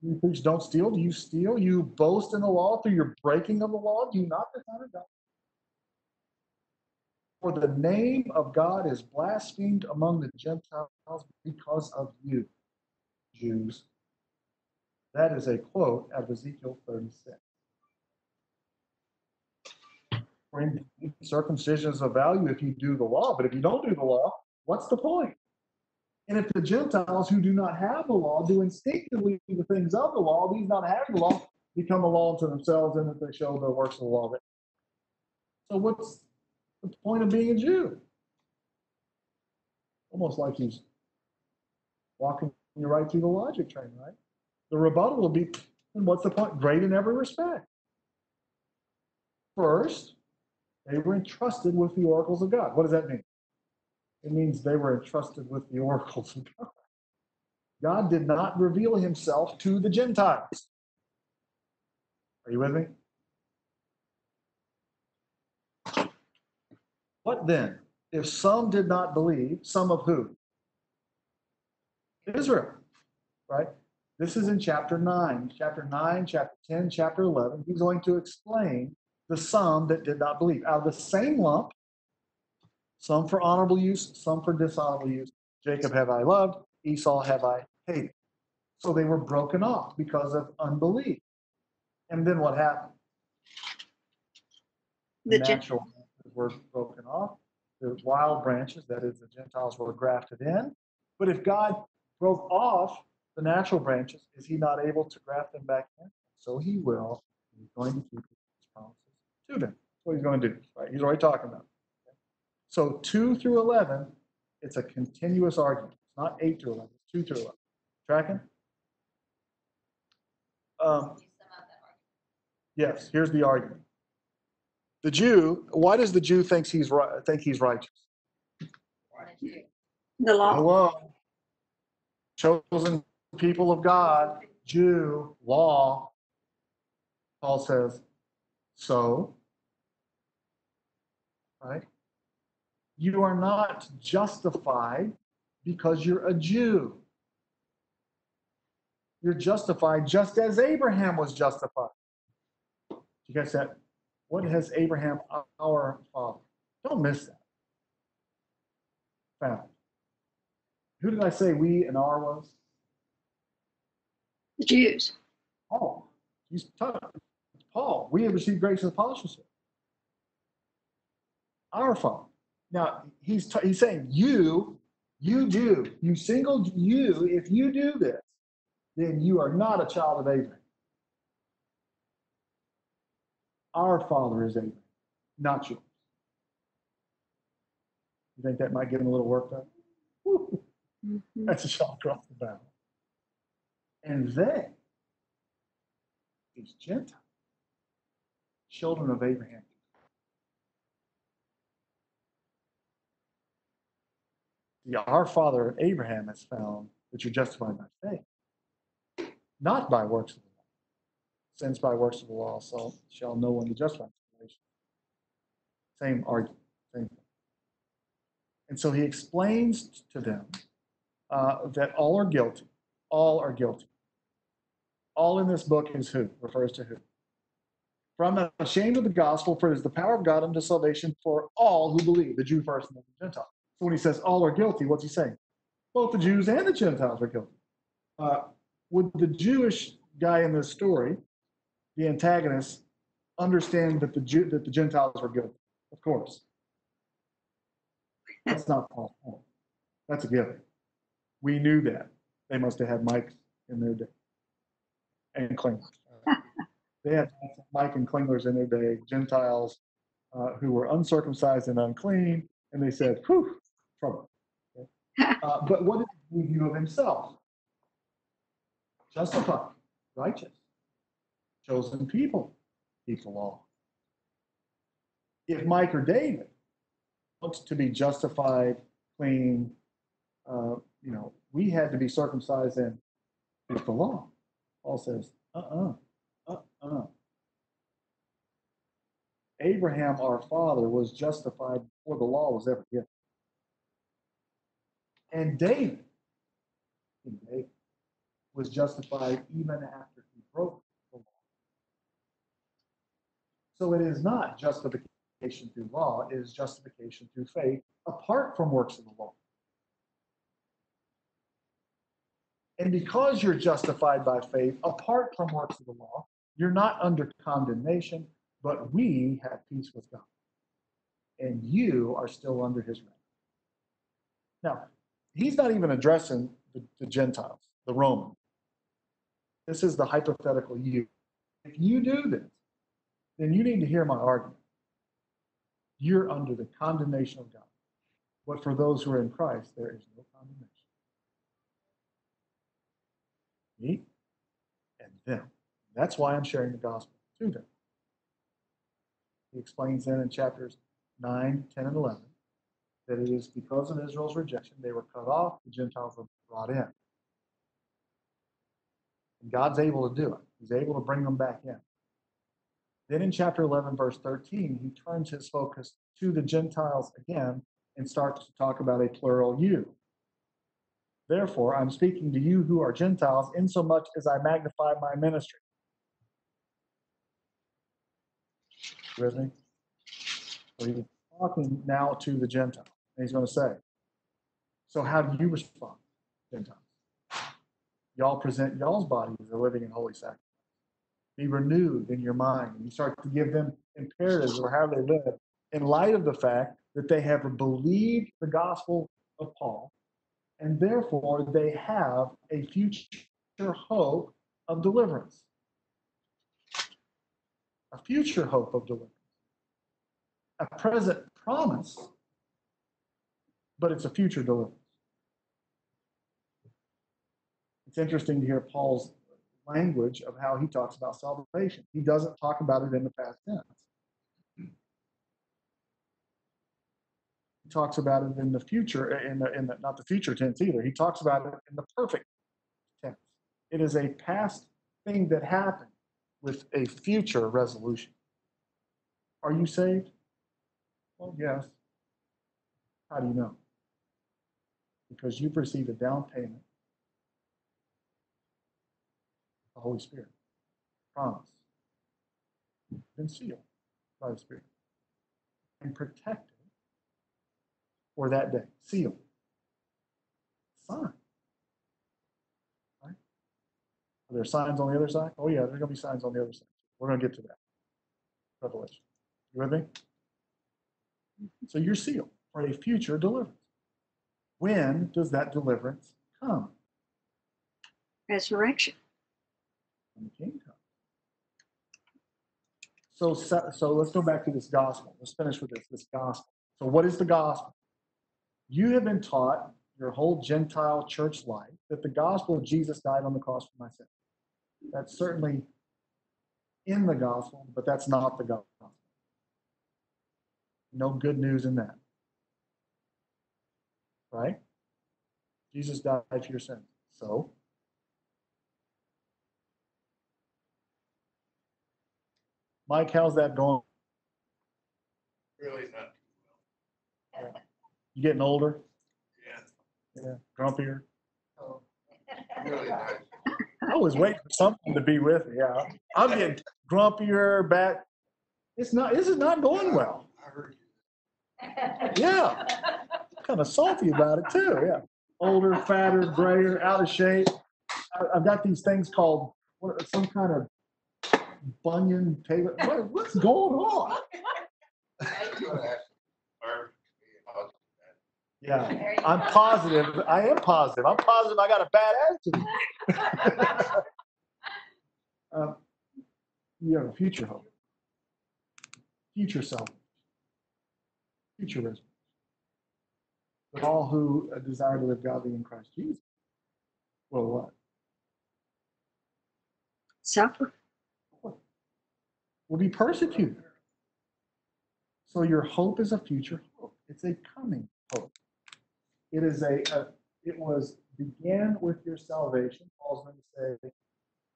You preach, don't steal. Do you steal? You boast in the law through your breaking of the law. Do you not dishonor God? For the name of God is blasphemed among the Gentiles because of you, Jews. That is a quote of Ezekiel 36. For indeed, circumcision is of value if you do the law, but if you don't do the law, what's the point? And if the Gentiles who do not have the law do instinctively the things of the law, these not having the law become a law unto themselves, and that they show the works of the law. So what's the point of being a Jew? Almost like he's walking you right through the logic train, right? The rebuttal will be, and what's the point? Great in every respect. First, they were entrusted with the oracles of God. What does that mean? It means they were entrusted with the oracles of God. God did not reveal himself to the Gentiles. Are you with me? What then? If some did not believe, some of who? Israel, right? This is in chapter 9. Chapter 9, chapter 10, chapter 11. He's going to explain the some that did not believe. Out of the same lump, some for honorable use, some for dishonorable use. Jacob have I loved, Esau have I hated. So they were broken off because of unbelief. And then what happened? The natural branches were broken off. The wild branches, that is, the Gentiles, were grafted in. But if God broke off the natural branches, is He not able to graft them back in? So He will. He's going to keep His promises to them. That's what He's going to do. Right? He's already talking about. it. So two through eleven, it's a continuous argument. It's not eight through eleven. It's two through eleven. Tracking? Um, Could you sum up that argument? Yes, here's the argument. The Jew, why does the Jew thinks he's right, think he's righteous? Or did The law. Hello. Chosen people of God, Jew, law. Paul says, so, right? You are not justified because you're a Jew. You're justified just as Abraham was justified. You guys that? What has Abraham, our father? Don't miss that. Found. Who did I say we and our was? The Jews. Paul. He's talking. Paul. We have received grace and apostleship. Our father. Now he's t- he's saying you, you do, you single you. If you do this, then you are not a child of Abraham. Our father is Abraham, not yours. You think that might get him a little worked up? Mhm. That's a shot across the bow. And they, these Gentiles, children of Abraham. Our father Abraham has found that you're justified by faith, not by works of the law. Since by works of the law, so shall no one be justified. Same argument, same thing. And so he explains to them uh, that all are guilty. All are guilty. All in this book is who? Refers to who? For I'm not ashamed of the gospel, for it is the power of God unto salvation for all who believe, the Jew first and the Gentile. So when he says all are guilty, what's he saying? Both the Jews and the Gentiles are guilty. Uh, would the Jewish guy in this story, the antagonist, understand that the Jew, that the Gentiles were guilty? Of course. That's not point. That's a given. We knew that. They must have had mics in their day. And Klingler. they had Mike and Klinglers in their day, Gentiles uh, who were uncircumcised and unclean, and they said, whew, trouble. Uh, but what did he view of himself? Justified, righteous, chosen people, keep the law. If Mike or David looks to be justified, clean, uh, you know, we had to be circumcised and keep the law. Paul says, uh-uh, uh-uh. Abraham, our father, was justified before the law was ever given. And David, King David, was justified even after he broke the law. So it is not justification through law, it is justification through faith apart from works of the law. And because you're justified by faith apart from works of the law, you're not under condemnation, but we have peace with God. And you are still under his reign. Now, he's not even addressing the, the Gentiles, the Romans. This is the hypothetical you. If you do this, then you need to hear my argument. You're under the condemnation of God. But for those who are in Christ, there is no condemnation. Me and them. That's why I'm sharing the gospel to them. He explains then in chapters 9, 10, and 11 that it is because of Israel's rejection they were cut off, the Gentiles were brought in. And God's able to do it, He's able to bring them back in. Then in chapter 11, verse 13, he turns his focus to the Gentiles again and starts to talk about a plural you. Therefore, I'm speaking to you who are Gentiles, insomuch as I magnify my ministry. With me? So he's talking now to the Gentiles. And he's going to say, So how do you respond, Gentiles? Y'all present y'all's bodies as a living and holy sacrifice. Be renewed in your mind. And you start to give them imperatives or how they live in light of the fact that they have believed the gospel of Paul, and therefore they have a future hope of deliverance. A future hope of deliverance. A present promise, but it's a future deliverance. It's interesting to hear Paul's language of how he talks about salvation. He doesn't talk about it in the past tense. Talks about it in the future, uh, in the, in the not the future tense either. He talks about it in the perfect tense. It is a past thing that happened with a future resolution. Are you saved? Well, yes. How do you know? Because you've received a down payment the Holy Spirit. Promise. Been sealed by the Spirit. And protected for that day. Sealed. Sign. Right? Are there signs on the other side? Oh, yeah, there's going to be signs on the other side. We're going to get to that. Revelation. You with me? So you're sealed for a future deliverance. When does that deliverance come? Resurrection. When the king comes. So, so so let's go back to this gospel. Let's finish with this, this gospel. So what is the gospel? You have been taught your whole Gentile church life that the gospel of Jesus died on the cross for my sins. That's certainly in the gospel, but that's not the gospel. No good news in that. Right? Jesus died for your sins. So, Mike, how's that going? Really not well. You getting older? Yeah, Yeah. Grumpier? really nice. I was waiting for something to be with me. Yeah. I'm getting grumpier, back. It's not, this is not going well. I heard you. Yeah. Kind of salty about it too. Yeah. Older, fatter, grayer, out of shape. I- I've got these things called what, some kind of bunion tailor. What, what's going on? I'm gonna ask Barb to be about Yeah. I'm positive. I am positive. I'm positive I got a bad attitude. um, you have a future hope, future self, future resurrection. But all who uh, desire to live godly in Christ Jesus will what? Suffer. Will be persecuted. So your hope is a future hope. It's a coming hope. It is a, a it was began with your salvation. Paul's going to say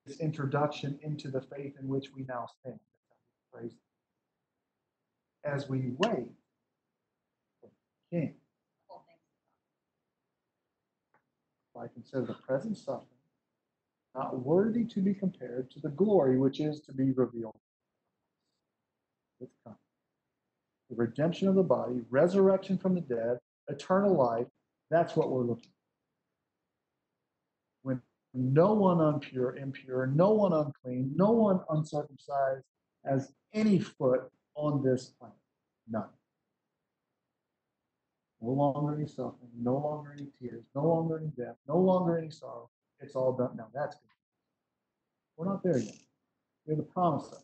this introduction into the faith in which we now stand. That's how he phrased it. As we wait for the King. I consider the present suffering not worthy to be compared to the glory which is to be revealed. Coming. The redemption of the body, resurrection from the dead, eternal life. That's what we're looking. For. When no one unpure, impure, no one unclean, no one uncircumcised has any foot on this planet. None. No longer any suffering, no longer any tears, no longer any death, no longer any sorrow. It's all done. Now that's good. We're not there yet. We're the promise of.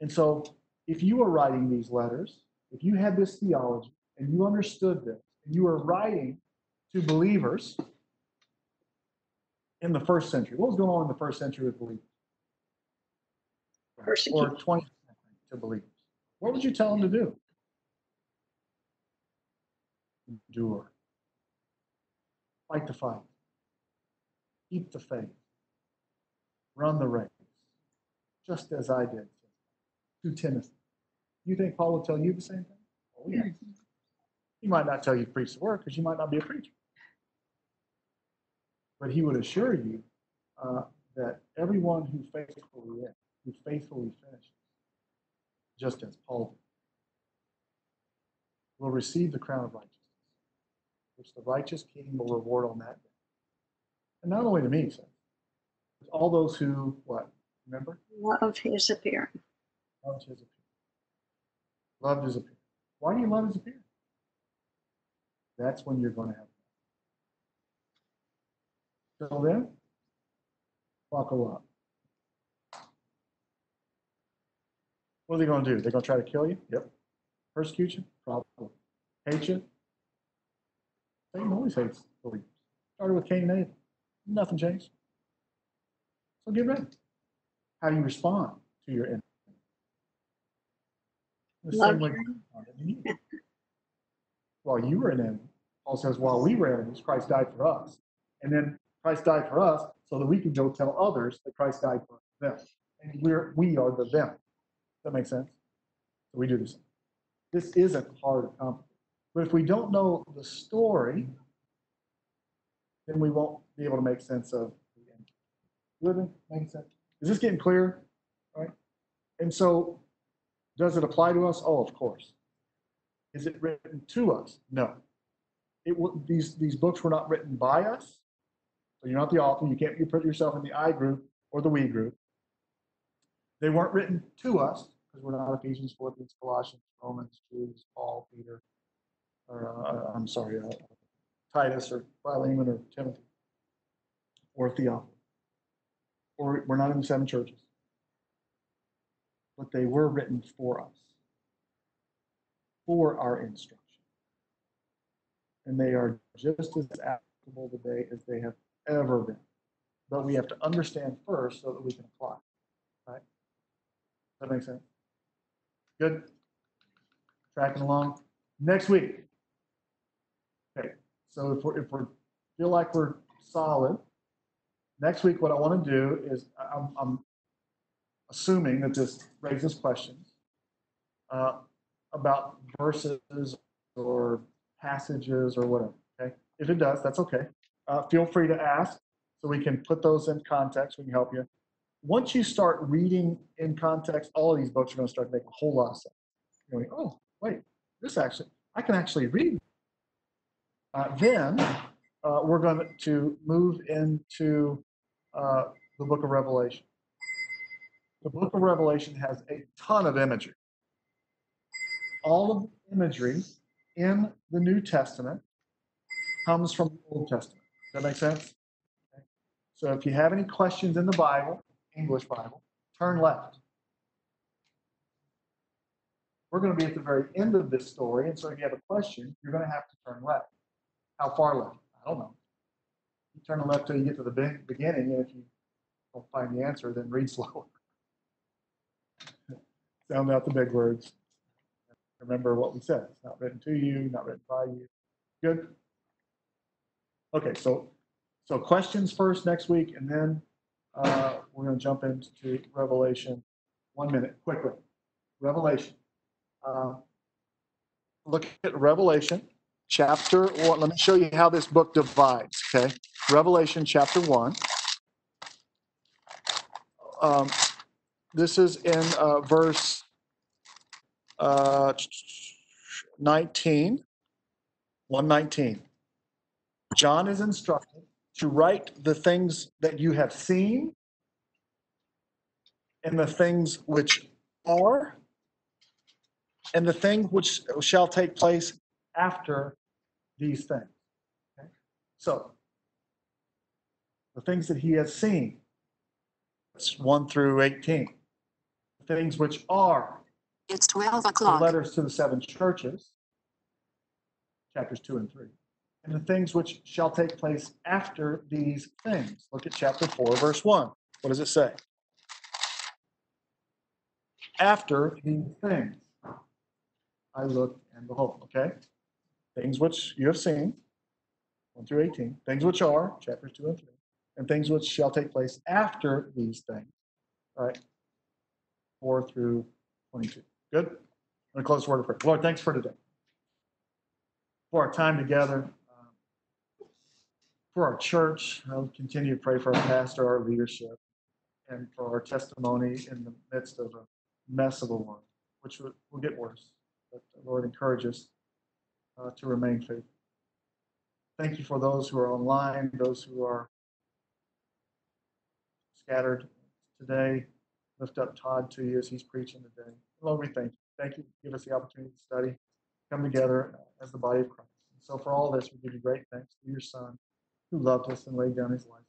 And so, if you were writing these letters, if you had this theology and you understood this, you were writing to believers in the first century, what was going on in the first century with believers? Or Persecution. 20th century to believers? What would you tell them to do? Endure. Fight the fight. Keep the faith. Run the race. Just as I did to Timothy. You think Paul would tell you the same thing? Oh, yeah. He might not tell you to preach the word because you might not be a preacher. But he would assure you uh, that everyone who faithfully is, who faithfully finishes, just as Paul did, will receive the crown of righteousness, which the righteous king will reward on that day. And not only to me, says, but all those who, what? Remember? Love his appearing. Loved his appearance. Loved his appearance. Why do you love his appearance? That's when you're going to have. Till then, buckle up. What are they going to do? They're going to try to kill you? Yep. Persecute you? Probably. Hate you? Satan always hates believers. Started with Cain and Abel. Nothing changed. So get ready. How do you respond to your enemy? The Love same way your God responded to you. While you were an enemy, Paul says, while we were enemies, Christ died for us. And then Christ died for us so that we can go tell others that Christ died for them. And we're we are the them. Does that make sense? So we do this. This isn't hard or complicated. But if we don't know the story, then we won't be able to make sense of the end. me? Making sense? Is this getting clear? Right? And so, does it apply to us? Oh, of course. Is it written to us? No. It, these, these books were not written by us. So you're not the author. You can't you put yourself in the I group or the we group. They weren't written to us because we're not Ephesians, Philippians, Colossians, Romans, Jews, Paul, Peter, or uh, I'm sorry, uh, Titus or Philemon or Timothy or Theophilus. Or we're not in the seven churches. But they were written for us, for our instruction. And they are just as applicable today as they have ever been. But we have to understand first so that we can apply. Right? That makes sense? Good? Tracking along? Next week. Okay, so if we're, if we feel like we're solid, next week, what I want to do is, I'm, I'm assuming that this raises questions uh, about verses or passages or whatever, okay? If it does, that's okay. Uh, Feel free to ask, so we can put those in context, we can help you. Once you start reading in context, all of these books are going to start to make a whole lot of sense. You're going, oh, wait, this actually, I can actually read. Uh, Then, uh, we're going to move into uh, the book of Revelation. The book of Revelation has a ton of imagery. All of the imagery in the New Testament comes from the Old Testament. Does that make sense? Okay. So if you have any questions in the Bible, English Bible, turn left. We're going to be at the very end of this story, and so if you have a question, you're going to have to turn left. How far left? I don't know. You turn left till you get to the beginning, and if you don't find the answer, then read slower. Sound out the big words. Remember what we said. It's not written to you, not written by you. Good? Okay, so so questions first next week, and then uh, we're going to jump into Revelation. One minute, quickly. Revelation. Uh, look at Revelation chapter one. Let me show you how this book divides. Okay, Revelation chapter one. Um, this is in uh, verse uh, 19. 119. John is instructed to write the things that you have seen and the things which are and the things which shall take place after these things. Okay? So, the things that he has seen, that's 1 through 18. The things which are, It's 12 o'clock. the letters to the seven churches, chapters 2 and 3. And the things which shall take place after these things. Look at chapter 4, verse 1. What does it say? After these things, I looked and behold, okay? Things which you have seen, 1 through 18. Things which are, chapters 2 and 3. And things which shall take place after these things, all right? 4 through 22. Good? To close word of prayer. Lord, thanks for today. For our time together, um, for our church, I'll continue to pray for our pastor, our leadership, and for our testimony in the midst of a mess of a world, which will, will get worse. But Lord, encourage us uh, to remain faithful. Thank you for those who are online, those who are scattered today. Lift up Todd to you as he's preaching today. Lord, we thank you. Thank you. Give us the opportunity to study, come together as the body of Christ. And so for all this, we give you great thanks for your Son who loved us and laid down his life